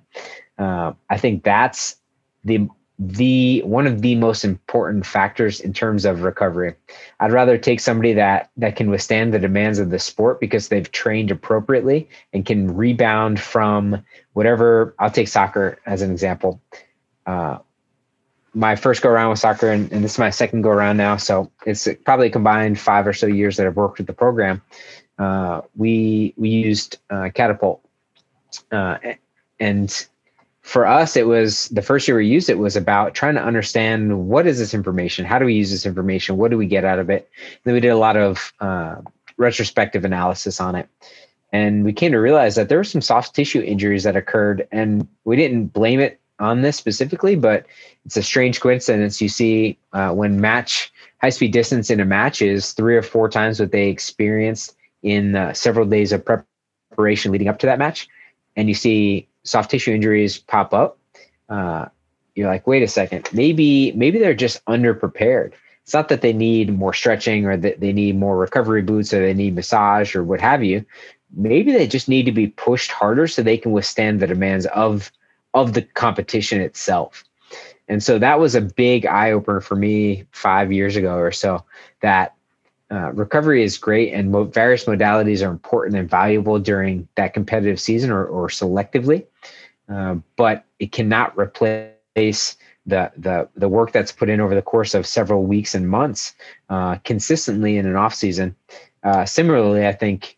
Speaker 3: Uh, I think that's the the one of the most important factors in terms of recovery. I'd rather take somebody that that can withstand the demands of the sport because they've trained appropriately and can rebound from whatever. I'll take soccer as an example. Uh, my first go around with soccer, and, and, this is my second go around now. So it's probably combined five or so years that I've worked with the program. Uh, we we used uh, Catapult, uh, and for us, it was the first year we used it was about trying to understand what is this information, how do we use this information, what do we get out of it. And then we did a lot of uh, retrospective analysis on it, and we came to realize that there were some soft tissue injuries that occurred, and we didn't blame it on this specifically, but it's a strange coincidence. You see, uh, when match high speed distance in a match is three or four times what they experienced in uh, several days of preparation leading up to that match, and you see soft tissue injuries pop up. Uh, you're like, wait a second, maybe maybe they're just underprepared. It's not that they need more stretching or that they need more recovery boots or they need massage or what have you. Maybe they just need to be pushed harder so they can withstand the demands of of the competition itself. And so that was a big eye opener for me five years ago or so that uh, recovery is great and mo- various modalities are important and valuable during that competitive season or, or selectively, uh, but it cannot replace the, the, the work that's put in over the course of several weeks and months uh, consistently in an off season. Uh, similarly, I think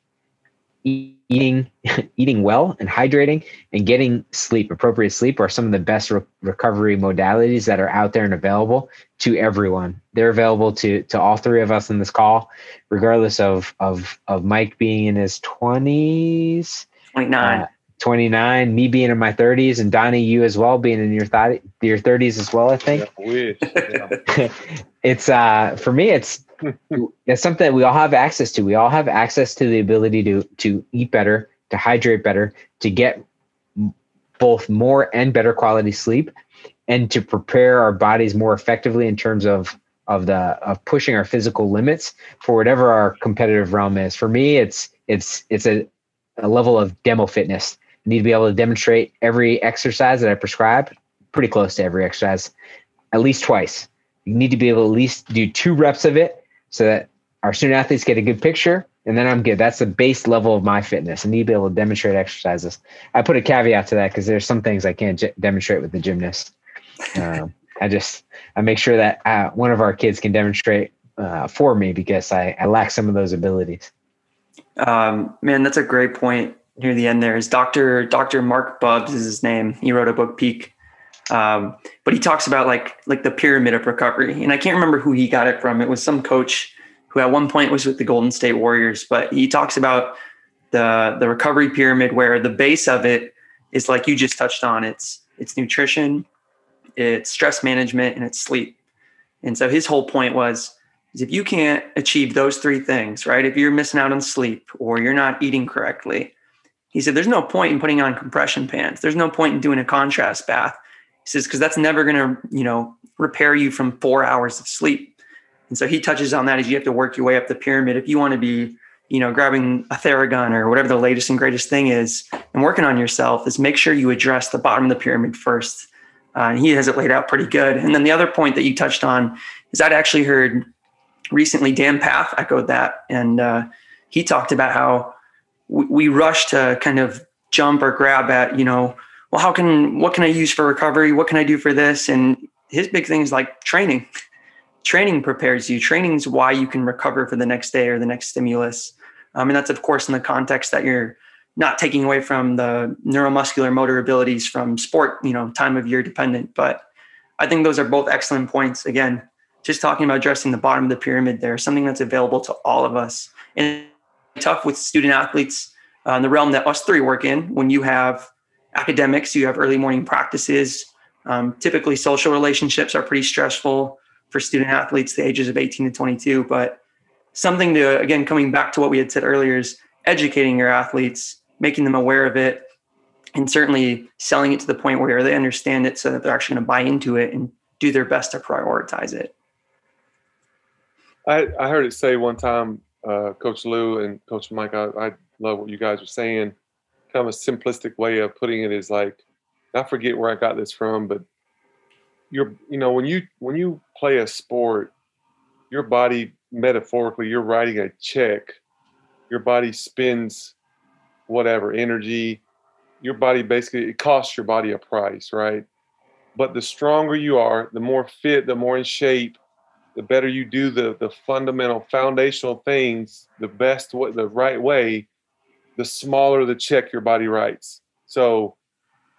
Speaker 3: eating eating well and hydrating and getting sleep appropriate sleep are some of the best re- recovery modalities that are out there and available to everyone. They're available to to all three of us in this call regardless of of of mike being in his 20s
Speaker 2: 29 uh,
Speaker 3: 29 me being in my 30s and donnie you as well being in your th- your 30s as well i think yeah, yeah. it's uh for me it's it's something that we all have access to. We all have access to the ability to to eat better, to hydrate better, to get both more and better quality sleep, and to prepare our bodies more effectively in terms of of the of pushing our physical limits for whatever our competitive realm is. For me, it's it's it's a, a level of demo fitness. Need to be able to demonstrate every exercise that I prescribe, pretty close to every exercise, at least twice. You need to be able to at least do two reps of it so that our student athletes get a good picture and then I'm good. That's the base level of my fitness. I need to be able to demonstrate exercises. I put a caveat to that because there's some things I can't j- demonstrate with the gymnast. Um, I just I make sure that uh, one of our kids can demonstrate uh, for me because I, I lack some of those abilities.
Speaker 2: Um, man, that's a great point near the end. There is Doctor Doctor Marc Bubbs is his name. He wrote a book Peak, um, but he talks about like like the pyramid of recovery, and I can't remember who he got it from. It was some coach who at one point was with the Golden State Warriors, but he talks about the the recovery pyramid where the base of it is like you just touched on. It's it's nutrition, it's stress management, and it's sleep. And so his whole point was is if you can't achieve those three things, right? If you're missing out on sleep or you're not eating correctly, he said there's no point in putting on compression pants. There's no point in doing a contrast bath He says, because that's never going to, you know, repair you from four hours of sleep. And so he touches on that as you have to work your way up the pyramid. If you want to be, you know, grabbing a Theragun or whatever the latest and greatest thing is and working on yourself is make sure you address the bottom of the pyramid first. Uh, and he has it laid out pretty good. And then the other point that you touched on is I'd actually heard recently Dan Pfaff echoed that. And uh, he talked about how we, we rush to kind of jump or grab at, you know, well, how can what can I use for recovery? What can I do for this? And his big thing is like training. Training prepares you. Training is why you can recover for the next day or the next stimulus. Um, and that's of course in the context that you're not taking away from the neuromuscular motor abilities from sport, you know, time of year dependent. But I think those are both excellent points. Again, just talking about addressing the bottom of the pyramid there, something that's available to all of us. And tough with student athletes uh, in the realm that us three work in when you have academics, you have early morning practices. Um, typically, social relationships are pretty stressful for student athletes, the ages of 18 to 22. But something to, again, coming back to what we had said earlier, is educating your athletes, making them aware of it, and certainly selling it to the point where they understand it so that they're actually going to buy into it and do their best to prioritize it.
Speaker 1: I, I heard it say one time, uh, Coach Lou and Coach Mike, I, I love what you guys are saying kind of a simplistic way of putting it is like I forget where I got this from, but you're you know when you when you play a sport, your body metaphorically you're writing a check. Your body spends whatever energy. Your body basically it costs your body a price, right? but the stronger you are, the more fit, the more in shape, the better you do the the fundamental foundational things, the best way, the right way, the smaller the check your body writes. So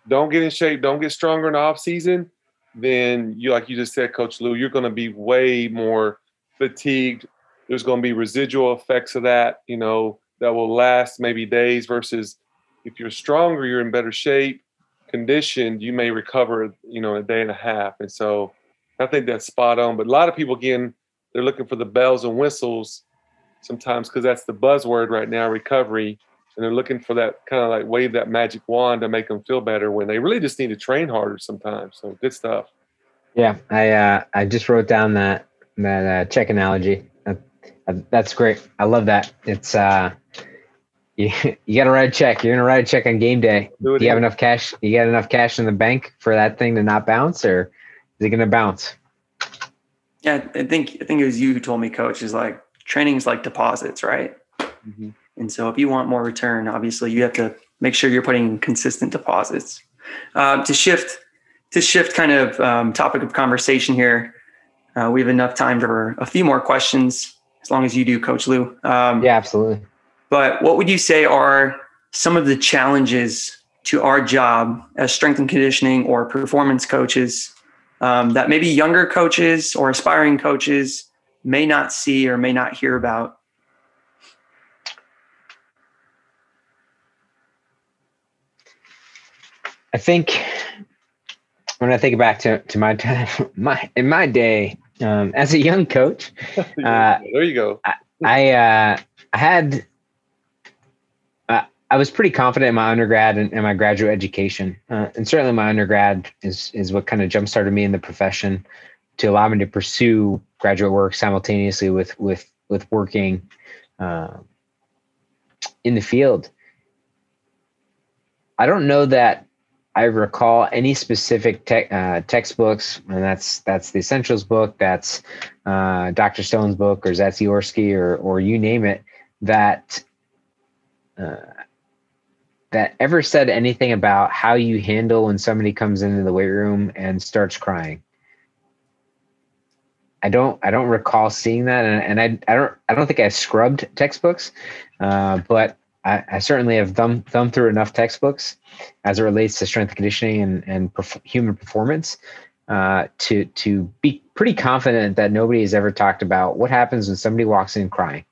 Speaker 1: don't get in shape, don't get stronger in the off season, then you like you just said, Coach Lou, you're gonna be way more fatigued. There's gonna be residual effects of that, you know, that will last maybe days versus if you're stronger, you're in better shape, conditioned, you may recover, you know, a day and a half. And so I think that's spot on. But a lot of people, again, they're looking for the bells and whistles sometimes because that's the buzzword right now, recovery. And they're looking for that kind of like wave that magic wand to make them feel better when they really just need to train harder sometimes. So good stuff.
Speaker 3: Yeah, I uh, I just wrote down that that uh, check analogy. Uh, that's great. I love that. It's uh, you, you got to write a check. You're gonna write a check on game day. Do, Do you have enough cash? You got enough cash in the bank for that thing to not bounce, or is it going to bounce?
Speaker 2: Yeah, I think I think it was you who told me, Coach, is like training is like deposits, right? Mm-hmm. And so if you want more return, obviously you have to make sure you're putting consistent deposits. Uh, to shift to shift kind of um, topic of conversation here, uh, we have enough time for a few more questions, as long as you do, Coach Lou.
Speaker 3: Um, yeah, absolutely.
Speaker 2: But what would you say are some of the challenges to our job as strength and conditioning or performance coaches um, that maybe younger coaches or aspiring coaches may not see or may not hear about?
Speaker 3: I think when I think back to, to my time, my in my day um, as a young coach,
Speaker 1: uh, there you go.
Speaker 3: I I, uh, I had I was pretty confident in my undergrad and, and my graduate education, uh, and certainly my undergrad is is what kind of jump started me in the profession to allow me to pursue graduate work simultaneously with with with working uh, in the field. I don't know that I recall any specific te- uh, textbooks, and that's that's the Essentials book, that's uh, Dr. Stone's book, or Zatsiorsky, or or you name it, that uh, that ever said anything about how you handle when somebody comes into the weight room and starts crying. I don't I don't recall seeing that, and, and I I don't I don't think I scrubbed textbooks, uh, but I, I, certainly have thumbed thumbed through enough textbooks as it relates to strength conditioning and and perf- human performance uh, to to be pretty confident that nobody has ever talked about what happens when somebody walks in crying.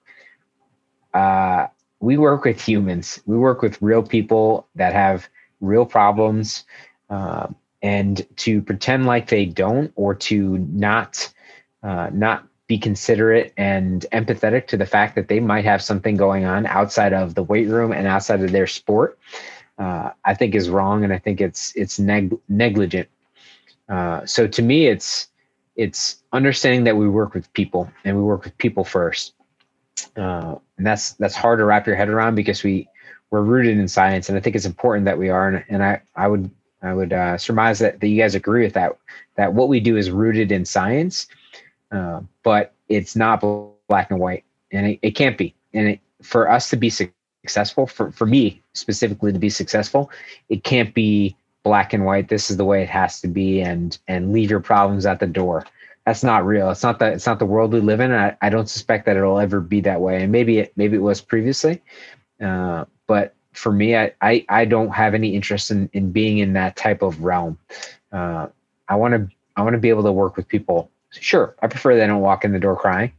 Speaker 3: Uh, we work with humans. We work with real people that have real problems. Uh, and to pretend like they don't, or to not uh, not be considerate and empathetic to the fact that they might have something going on outside of the weight room and outside of their sport, uh, I think is wrong, and I think it's it's neg- negligent. Uh, so to me, it's it's understanding that we work with people and we work with people first uh, and that's that's hard to wrap your head around because we we're rooted in science, and I think it's important that we are. And, and I I would I would uh, surmise that, that you guys agree with that that what we do is rooted in science, uh, but it's not black and white, and it, it can't be. And it, for us to be successful, for for me specifically to be successful, it can't be black and white. This is the way it has to be, and and leave your problems at the door that's not real. It's not that it's not the world we live in. I, I don't suspect that it'll ever be that way. And maybe it maybe it was previously. Uh, but for me, I, I, I don't have any interest in, in being in that type of realm. Uh, I want to I want to be able to work with people. Sure, I prefer they don't walk in the door crying.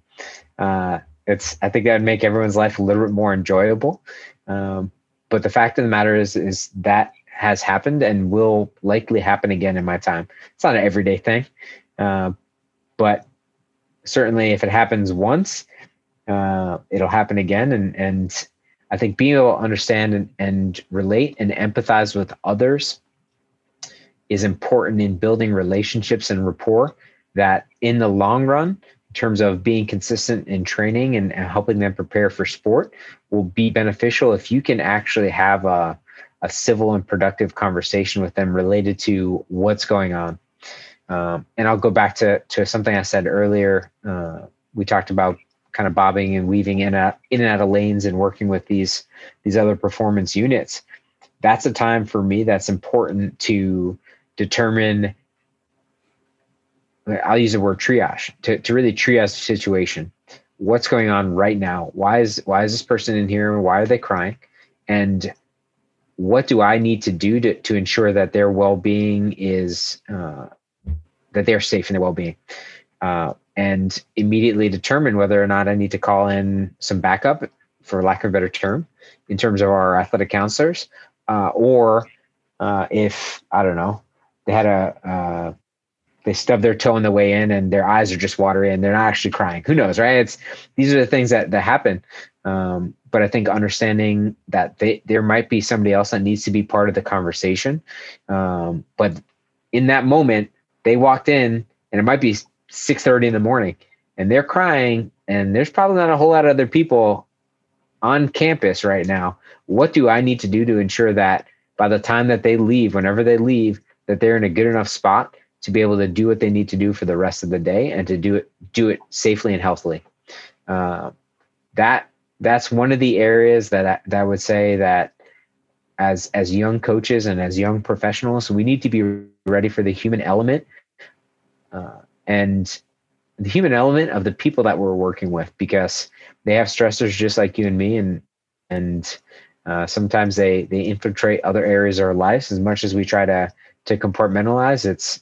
Speaker 3: Uh, it's I think that would make everyone's life a little bit more enjoyable. Um, but the fact of the matter is is that has happened and will likely happen again in my time. It's not an everyday thing, uh, but certainly if it happens once, uh, it'll happen again. And, and I think being able to understand and, and relate and empathize with others is important in building relationships and rapport that in the long run, in terms of being consistent in training and, and helping them prepare for sport, will be beneficial if you can actually have a, a civil and productive conversation with them related to what's going on um, and I'll go back to to something I said earlier. Uh, we talked about kind of bobbing and weaving in, a, in and out of lanes and working with these these other performance units. That's a time for me that's important to determine I'll use the word triage to, to really triage the situation. What's going on right now? Why is why is this person in here? Why are they crying? And what do I need to do to, to ensure that their well being is uh, that they're safe in their well being? Uh, and immediately determine whether or not I need to call in some backup, for lack of a better term, in terms of our athletic counselors, uh, or uh, if I don't know, they had a uh, they stub their toe on the way in and their eyes are just watery and they're not actually crying. Who knows, right? It's these are the things that that happen. Um, but I think understanding that they, there might be somebody else that needs to be part of the conversation. Um, but in that moment, they walked in and it might be 6:30 in the morning and they're crying and there's probably not a whole lot of other people on campus right now. What do I need to do to ensure that by the time that they leave, whenever they leave, that they're in a good enough spot to be able to do what they need to do for the rest of the day and to do it do it safely and healthily. Uh, that that's one of the areas that I, that I would say that as as young coaches and as young professionals, we need to be ready for the human element uh, and the human element of the people that we're working with because they have stressors just like you and me and and uh, sometimes they they infiltrate other areas of our lives. As much as we try to to compartmentalize it's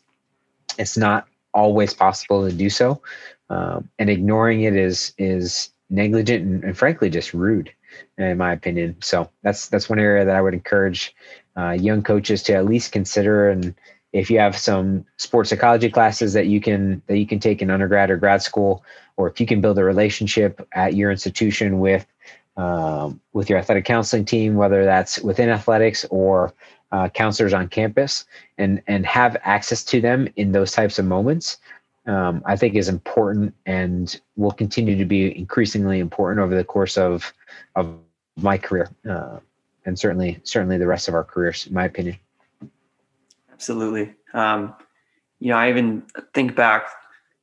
Speaker 3: it's not always possible to do so. Um, and ignoring it is is negligent and, and, frankly just rude in my opinion. So that's that's one area that i would encourage uh, young coaches to at least consider. And if you have some sports psychology classes that you can that you can take in undergrad or grad school or if you can build a relationship at your institution with um, with your athletic counseling team whether that's within athletics or uh, counselors on campus and and have access to them in those types of moments um, i think is important and will continue to be increasingly important over the course of of my career uh, and certainly certainly the rest of our careers in my opinion
Speaker 2: absolutely. Um, you know, I even think back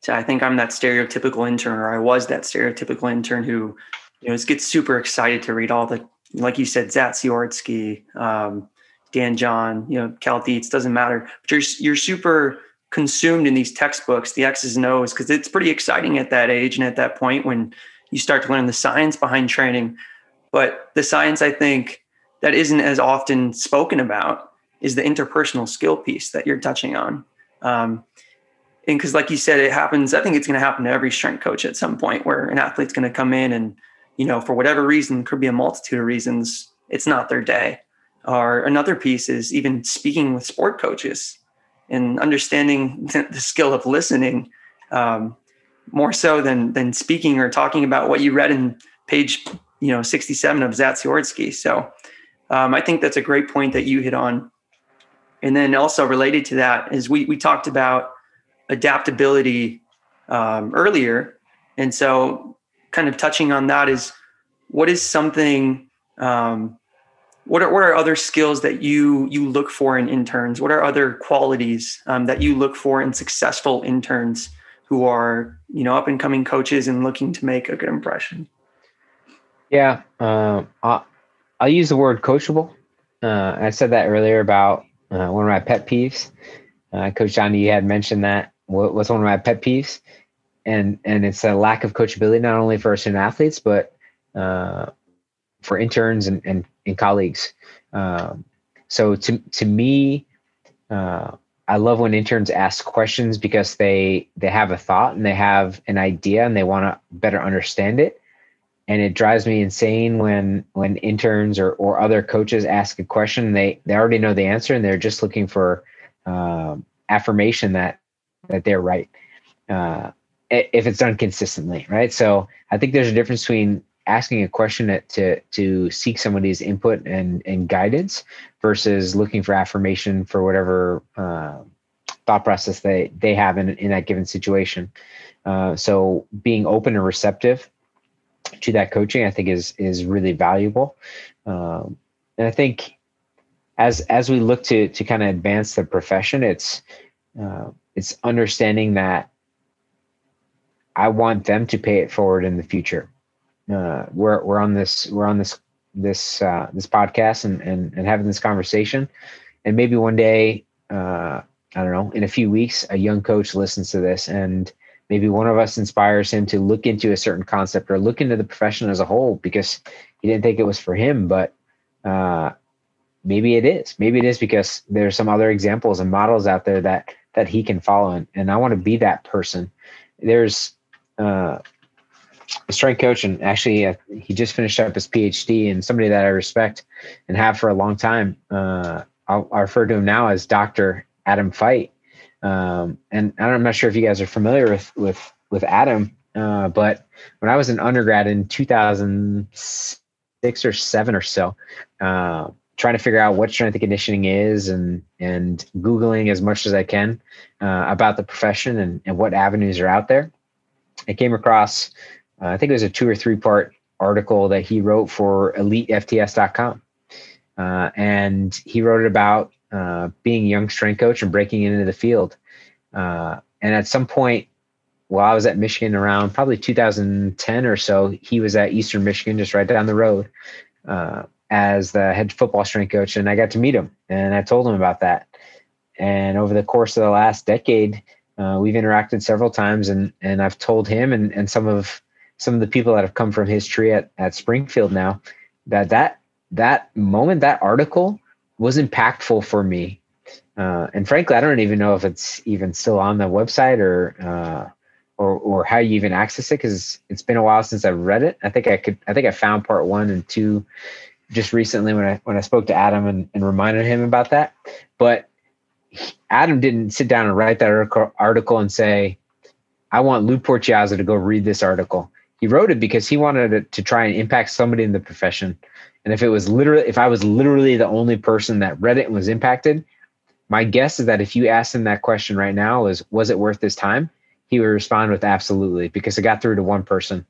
Speaker 2: to I think I'm that stereotypical intern, or I was that stereotypical intern who, you know, gets super excited to read all the, like you said, Zatsiorsky, um, Dan John, you know, Cal Dietz, doesn't matter. But you're you're super consumed in these textbooks, the X's and O's, because it's pretty exciting at that age and at that point when you start to learn the science behind training. But the science, I think, that isn't as often spoken about is the interpersonal skill piece that you're touching on. Um, and because, like you said, it happens. I think it's going to happen to every strength coach at some point, where an athlete's going to come in and, you know, for whatever reason, could be a multitude of reasons, it's not their day. Or another piece is even speaking with sport coaches and understanding the skill of listening um, more so than than speaking or talking about what you read in page you know 67 of Zatsiorsky. So um, I think that's a great point that you hit on and then also related to that is we we talked about adaptability um, earlier, and so kind of touching on that is what is something um, what are what are other skills that you you look for in interns? What are other qualities um, that you look for in successful interns who are you know up and coming coaches and looking to make a good impression?
Speaker 3: Yeah, I'll, I'll, use the word coachable. Uh, I said that earlier about uh, one of my pet peeves. Uh, Coach Johnny, had mentioned that was one of my pet peeves, and and it's a lack of coachability not only for student athletes but uh, for interns and and, and colleagues. Um, so to to me, uh, I love when interns ask questions because they they have a thought and they have an idea and they want to better understand it and it drives me insane when when interns or, or other coaches ask a question they they already know the answer and they're just looking for um, affirmation that that they're right uh, if it's done consistently right? So i think there's a difference between asking a question to to, seek somebody's input and and guidance versus looking for affirmation for whatever uh, thought process they they have in, in that given situation. Uh, so being open and receptive to that coaching, I think is is really valuable. Um, and I think as as we look to to kind of advance the profession, it's uh, it's understanding that I want them to pay it forward in the future. Uh, we're we're on this we're on this this uh, this podcast and, and and having this conversation, and maybe one day uh, I don't know, in a few weeks, a young coach listens to this and maybe one of us inspires him to look into a certain concept or look into the profession as a whole because he didn't think it was for him, but uh, maybe it is. Maybe it is because there's some other examples and models out there that that he can follow, and, and I want to be that person. There's uh, a strength coach, and actually, uh, he just finished up his PhD, and somebody that I respect and have for a long time. Uh, I'll, I'll, refer to him now as Doctor Adam Feit. Um, and I'm not sure if you guys are familiar with with with Adam, uh, but when I was an undergrad in 2006 or seven or so, uh, trying to figure out what strength and conditioning is and and googling as much as i can uh, about the profession and, and what avenues are out there i came across uh, i think it was a two or three part article that he wrote for elitefts.com uh, and he wrote it about uh, being a young strength coach and breaking into the field uh, and at some point while i was at michigan around probably 2010 or so he was at eastern michigan just right down the road uh, as the head football strength coach, and I got to meet him, and I told him about that. And over the course of the last decade, uh, we've interacted several times, and and I've told him and and some of some of the people that have come from his tree at at Springfield now that that that moment, that article was impactful for me. Uh, and frankly, I don't even know if it's even still on the website or uh, or or how you even access it because it's been a while since I've read it. I think I could. I think I found part one and two just recently when I when I spoke to Adam and, and reminded him about that. But Adam didn't sit down and write that article and say, "I want Lew Porchiazzo to go read this article." He wrote it because he wanted it to try and impact somebody in the profession. And if it was literally, if I was literally the only person that read it and was impacted, my guess is that if you asked him that question right now, is was it worth his time? He would respond with absolutely because it got through to one person.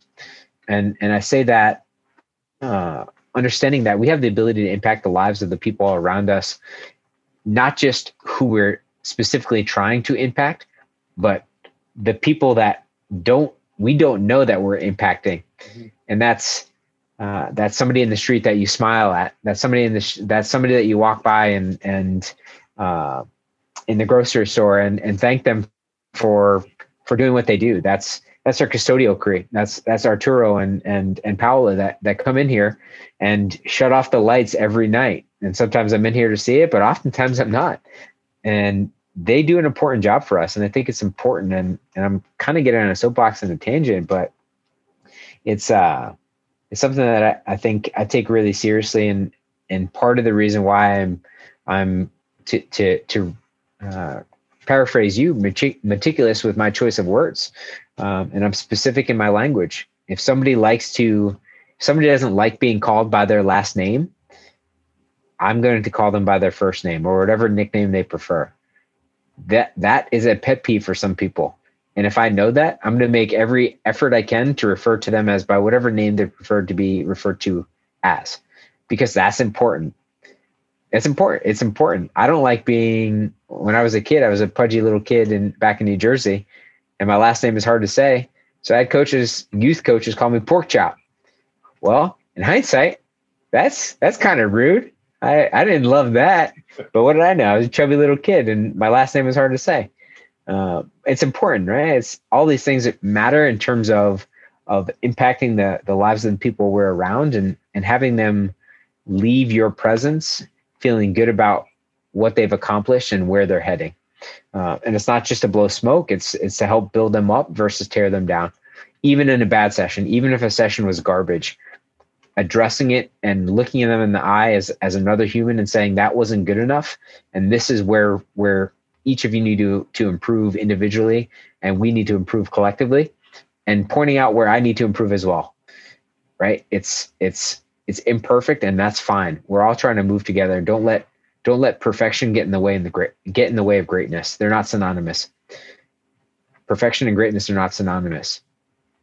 Speaker 3: And and I say that uh, understanding that we have the ability to impact the lives of the people around us, not just who we're specifically trying to impact, but the people that don't we don't know that we're impacting, mm-hmm. and that's uh, that's somebody in the street that you smile at. That's somebody in the sh- that's somebody that you walk by and and uh, in the grocery store and and thank them for for doing what they do. That's that's our custodial crew. That's that's Arturo and and and Paola that that come in here and shut off the lights every night. And sometimes I'm in here to see it, but oftentimes I'm not. And they do an important job for us, and I think it's important. And and I'm kind of getting on a soapbox and a tangent, but it's uh it's something that I, I think I take really seriously, and and part of the reason why I'm I'm to to to uh, paraphrase you meticulous with my choice of words um, and i'm specific in my language. If somebody likes to somebody doesn't like being called by their last name i'm going to call them by their first name or whatever nickname they prefer. That that is a pet peeve for some people and if i know that i'm going to make every effort i can to refer to them as by whatever name they prefer to be referred to as because that's important it's important. It's important. I don't like being when I was a kid, I was a pudgy little kid in back in New Jersey, and my last name is hard to say. So I had coaches, youth coaches call me pork chop. Well, in hindsight, that's that's kind of rude. I, I didn't love that. But what did I know? I was a chubby little kid and my last name was hard to say. Uh, it's important, right? It's all these things that matter in terms of of impacting the the lives of the people we're around and and having them leave your presence feeling good about what they've accomplished and where they're heading. Uh, and it's not just to blow smoke; it's it's to help build them up versus tear them down. Even in a bad session, even if a session was garbage, addressing it and looking at them in the eye as as another human and saying that wasn't good enough, and this is where where each of you need to to improve individually, and we need to improve collectively, and pointing out where I need to improve as well. Right? It's it's it's imperfect and that's fine. We're all trying to move together. Don't let don't let perfection get in the way in the great get in the way of greatness. They're not synonymous. Perfection and greatness are not synonymous.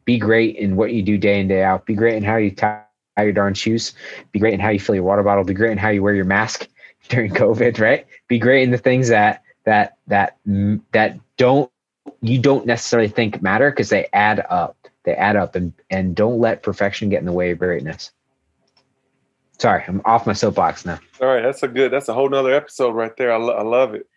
Speaker 3: Be great in what you do day in day out. Be great in how you tie your darn shoes. Be great in how you fill your water bottle. Be great in how you wear your mask during covid right? Be great in the things that that that that don't you don't necessarily think matter because they add up they add up and and don't let perfection get in the way of greatness Sorry, I'm off my soapbox now.
Speaker 1: All right, that's a good. That's a whole nother episode right there. I, lo- I love it.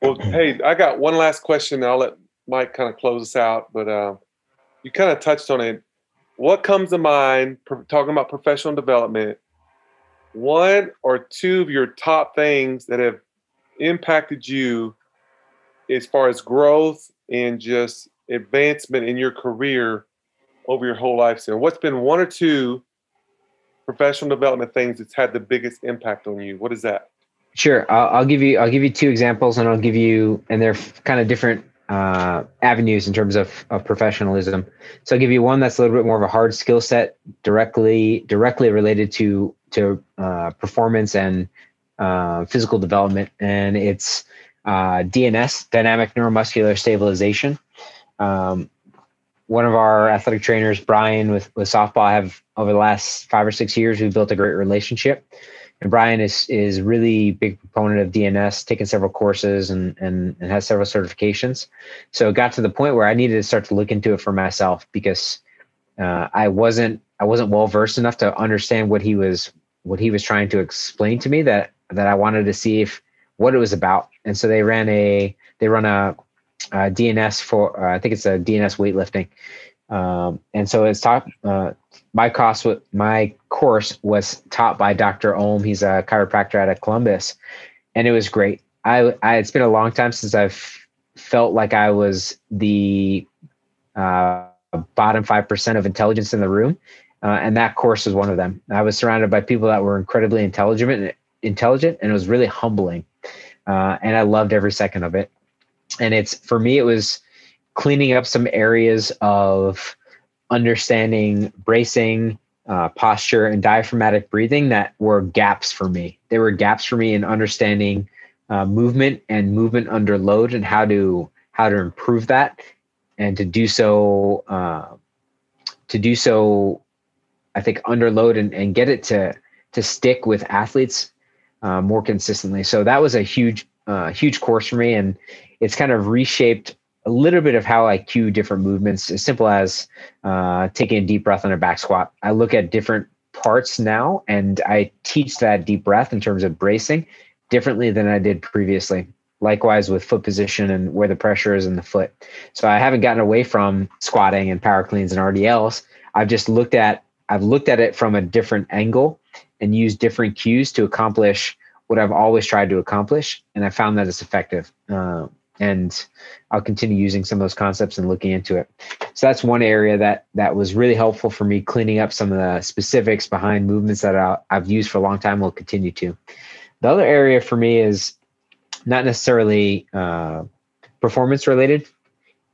Speaker 1: Well, hey, I got one last question. I'll let Mike kind of close us out, but uh, you kind of touched on it. What comes to mind talking about professional development? One or two of your top things that have impacted you as far as growth and just advancement in your career over your whole life. So, what's been one or two professional development things that's had the biggest impact on you? What is that?
Speaker 3: Sure, I'll, I'll give you I'll give you two examples, and I'll give you and they're kind of different uh, avenues in terms of, of professionalism. So I'll give you one that's a little bit more of a hard skill set, directly directly related to to uh, performance and uh, physical development, and it's uh, DNS, dynamic neuromuscular stabilization. Um, one of our athletic trainers, Brian, with with softball, I have over the last five or six years, we've built a great relationship and Brian is is really big proponent of DNS, taken several courses and and and has several certifications. So it got to the point where I needed to start to look into it for myself because uh, I wasn't I wasn't well versed enough to understand what he was what he was trying to explain to me that that I wanted to see if what it was about. And so they ran a they run a, a DNS for uh, I think it's a DNS weightlifting. Um, and so it's taught uh, my course my course was taught by Dr. Ohm. He's a chiropractor out of Columbus, and it was great. I, I it's been a long time since I've felt like I was the uh, bottom five percent of intelligence in the room, uh, and that course was one of them. I was surrounded by people that were incredibly intelligent, intelligent, and it was really humbling, uh, and I loved every second of it. And it's for me, it was cleaning up some areas of understanding bracing, uh, posture, and diaphragmatic breathing that were gaps for me. They were gaps for me in understanding uh, movement and movement under load and how to how to improve that, and to do so uh, to do so, I think under load and, and get it to to stick with athletes uh, more consistently. So that was a huge uh, huge course for me, and it's kind of reshaped a little bit of how I cue different movements, as simple as uh, taking a deep breath on a back squat. I look at different parts now and I teach that deep breath in terms of bracing differently than I did previously. Likewise with foot position and where the pressure is in the foot. So I haven't gotten away from squatting and power cleans and RDLs. I've just looked at I've looked at it from a different angle and used different cues to accomplish what I've always tried to accomplish, and I found that it's effective. Uh, and I'll continue using some of those concepts and looking into it. So that's one area that that was really helpful for me cleaning up some of the specifics behind movements that I, have used for a long time. Will continue to. The other area for me is not necessarily uh, performance related.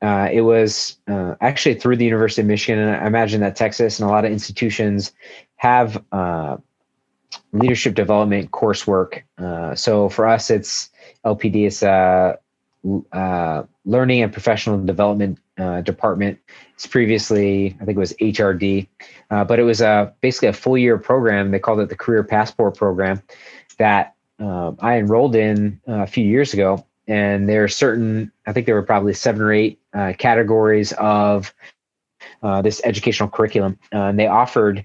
Speaker 3: Uh, it was uh, actually through the University of Michigan, and I imagine that Texas and a lot of institutions have uh, leadership development coursework. Uh, so for us, it's LPD. It's uh, uh, learning and professional development department. It's previously, I think it was HRD, but it was a basically a full year program. They called it the Career Passport Program that I enrolled in a few years ago. And there are certain, I think there were probably seven or eight uh, categories of uh, this educational curriculum. and they offered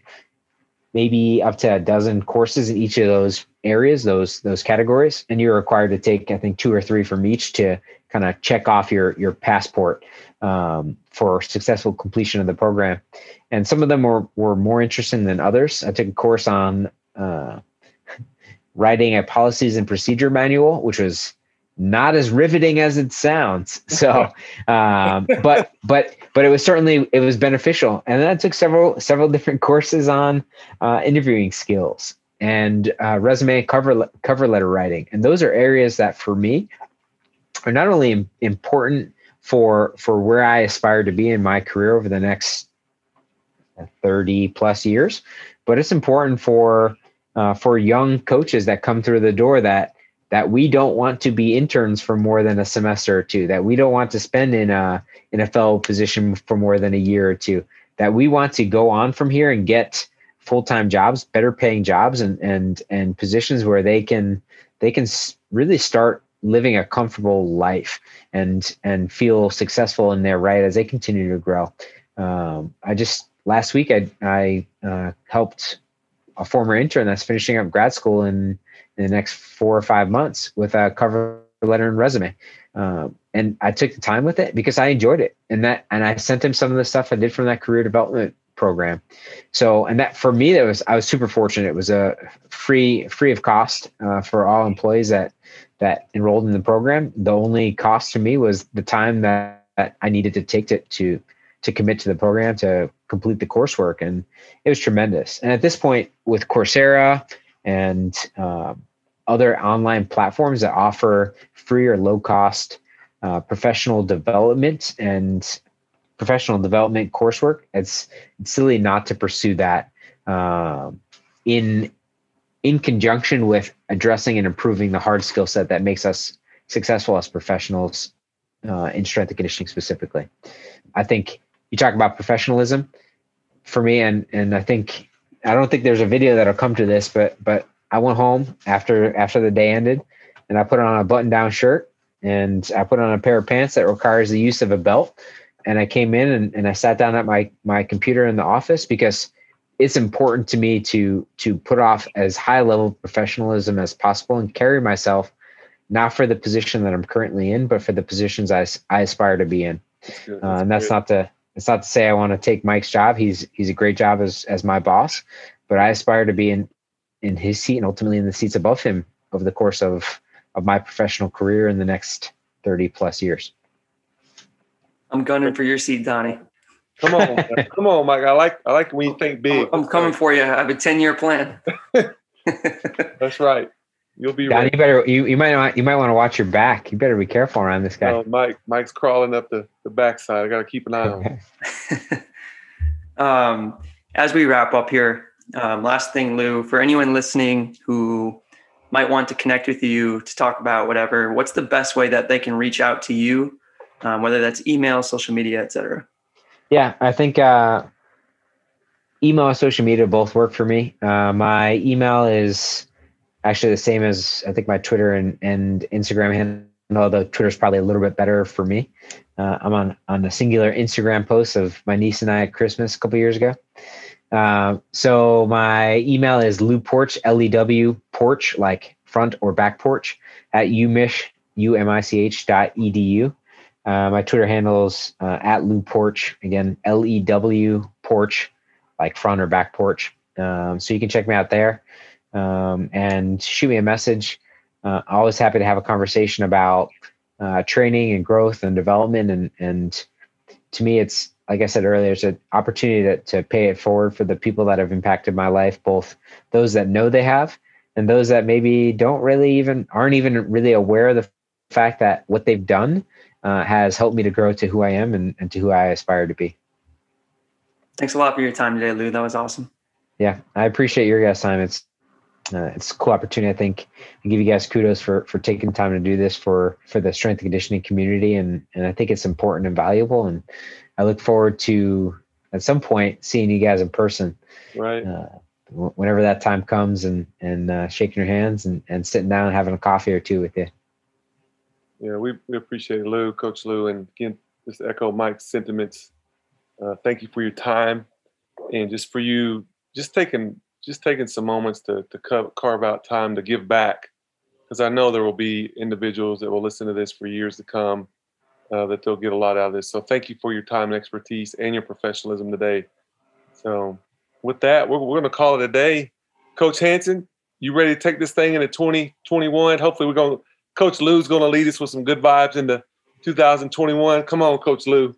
Speaker 3: maybe up to a dozen courses in each of those areas, those those categories, and you're required to take I think two or three from each to kind of check off your your passport um, for successful completion of the program. And some of them were were more interesting than others. I took a course on uh, writing a policies and procedure manual, which was not as riveting as it sounds. So, um, but but but it was certainly it was beneficial. And then I took several several different courses on uh, interviewing skills and uh, resume cover cover letter writing, and those are areas that for me are not only important for for where I aspire to be in my career over the next 30 plus years, but it's important for uh, for young coaches that come through the door that that we don't want to be interns for more than a semester or two, that we don't want to spend in a in a fellow position for more than a year or two, that we want to go on from here and get full-time jobs, better paying jobs and and and positions where they can they can really start living a comfortable life and and feel successful in their right as they continue to grow. Um, I just last week I I uh, helped a former intern that's finishing up grad school in in the next four or five months with a cover letter and resume. Um, and I took the time with it because I enjoyed it. And that, and I sent him some of the stuff I did from that career development program. So, and that for me, that was, I was super fortunate. It was a free, free of cost uh, for all employees that, that enrolled in the program. The only cost to me was the time that, that I needed to take to, to, to commit to the program to complete the coursework. And it was tremendous. And at this point with Coursera and, um, other online platforms that offer free or low cost uh, professional development and professional development coursework. It's, it's silly not to pursue that uh, in in conjunction with addressing and improving the hard skill set that makes us successful as professionals uh, in strength and conditioning specifically. I think you talk about professionalism for me, and and I think I don't think there's a video that'll come to this, but but I went home after after the day ended, and I put on a button down shirt and I put on a pair of pants that requires the use of a belt. And I came in and, and I sat down at my my computer in the office because it's important to me to to put off as high level professionalism as possible and carry myself not for the position that I'm currently in, but for the positions I, I aspire to be in. That's uh, and that's not to it's not to say I want to take Mike's job. He's he's a great job as as my boss, but I aspire to be in in his seat and ultimately in the seats above him over the course of of my professional career in the next 30 plus years.
Speaker 2: I'm gunning for your seat, Donnie.
Speaker 1: Come on, come on, Mike. I like I like when you think big.
Speaker 2: I'm, coming for you. I have a 10 year plan.
Speaker 1: That's right. You'll be.
Speaker 3: Donnie, you better you, you might want you might want to watch your back. You better be careful around this guy.
Speaker 1: Oh, Mike, Mike's crawling up the the backside. I got to keep an eye on. Him.
Speaker 2: Um, as we wrap up here, um, last thing, Lew, for anyone listening who might want to connect with you to talk about whatever, what's the best way that they can reach out to you, um, whether that's email, social media, etc.
Speaker 3: Yeah, I think uh, email and social media both work for me. Uh, my email is actually the same as I think my Twitter and, and Instagram handle, although Twitter's probably a little bit better for me. Uh, I'm on on a singular Instagram post of my niece and I at Christmas a couple years ago. Uh, so my email is Lew Porch, L-E-W porch, like front or back porch at umich, U-M-I-C-H dot edu. Uh, my Twitter handles uh, at Lew Porch, again, L-E-W porch, like front or back porch. Um, so you can check me out there um, and shoot me a message. Uh, always happy to have a conversation about uh, training and growth and development. And, and to me, it's like I said earlier, it's an opportunity to, to pay it forward for the people that have impacted my life, both those that know they have and those that maybe don't really even aren't even really aware of the fact that what they've done uh, has helped me to grow to who I am and, and to who I aspire to be.
Speaker 2: Thanks a lot for your time today, Lew. That was awesome.
Speaker 3: Yeah, I appreciate your guest time. It's uh, it's a cool opportunity. I think I give you guys kudos for for taking time to do this for for the strength and conditioning community, and and I think it's important and valuable. And I look forward to at some point seeing you guys in person.
Speaker 1: Right. Uh,
Speaker 3: whenever that time comes and and uh, shaking your hands and, and sitting down and having a coffee or two with you.
Speaker 1: Yeah, we, we appreciate Lew, Coach Lew, and again, just echo Mike's sentiments. Uh, thank you for your time, and just for you, just taking just taking some moments to to carve out time to give back, because I know there will be individuals that will listen to this for years to come uh, that they'll get a lot out of this. So thank you for your time and expertise and your professionalism today. So with that, we're, we're going to call it a day. Coach Hanson, you ready to take this thing into 2021? Hopefully, we're going. Coach Lew's going to lead us with some good vibes into 2021. Come on, Coach Lew.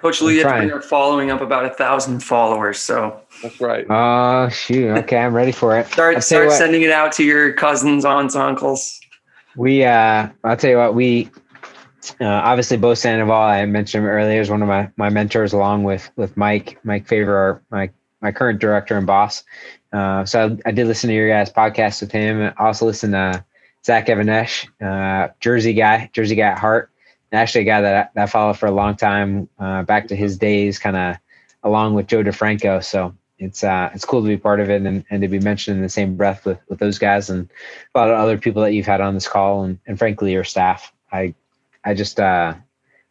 Speaker 2: Coach Lew, you are following up about a thousand followers. So
Speaker 1: that's right.
Speaker 3: Oh shoot! Okay, I'm ready for it.
Speaker 2: Start start sending it out to your cousins, aunts, uncles.
Speaker 3: We, uh, I'll tell you what. We uh, obviously, Bo Sandoval, I mentioned him earlier, is one of my, my mentors, along with with Mike, Mike Favor, our, my my current director and boss. Uh, so I, I, did listen to your guys' podcast with him. I also listened to Zach Even-Esh, uh, Jersey guy, Jersey guy at heart. Actually, a guy that I, that I followed for a long time, uh, back to his days, kind of along with Joe DeFranco. So it's uh, it's cool to be part of it and, and to be mentioned in the same breath with, with those guys and a lot of other people that you've had on this call and, and frankly your staff. I I just uh,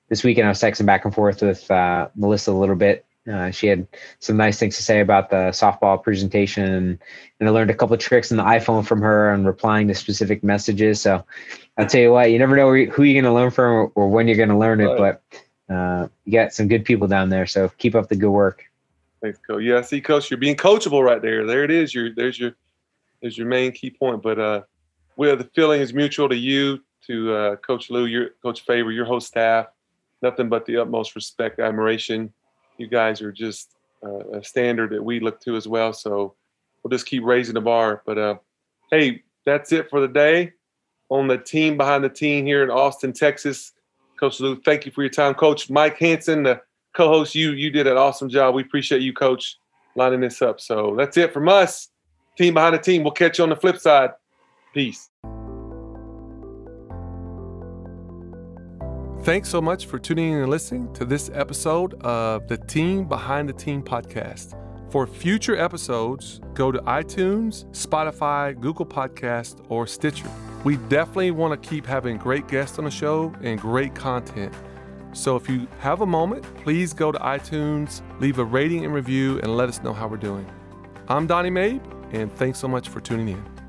Speaker 3: this weekend I was texting back and forth with uh, Melissa a little bit Uh, she had some nice things to say about the softball presentation, and, and I learned a couple of tricks in the iPhone from her on replying to specific messages. So I'll tell you what, you never know who you're going to learn from or, when you're going to learn it, but uh, you got some good people down there. So keep up the good work.
Speaker 1: Thanks, Coach. Yeah, I see, Coach, you're being coachable right there. There it is. Your there's your there's your main key point. But uh, where the feeling is mutual to you, to uh, Coach Lew, your Coach Faber, your whole staff. Nothing but the utmost respect, admiration you guys are just uh, a standard that we look to as well. So we'll just keep raising the bar. But uh, hey, that's it for the day on the team behind the team here in Austin, Texas. Coach Lew, thank you for your time. Coach Mike Hanson, the co-host, you you did an awesome job. We appreciate you, Coach, lining this up. So that's it from us. Team behind the team. We'll catch you on the flip side. Peace. Thanks so much for tuning in and listening to this episode of the Team Behind the Team podcast. For future episodes, go to iTunes, Spotify, Google Podcast, or Stitcher. We definitely want to keep having great guests on the show and great content. So if you have a moment, please go to iTunes, leave a rating and review, and let us know how we're doing. I'm Donnie Mabe, and thanks so much for tuning in.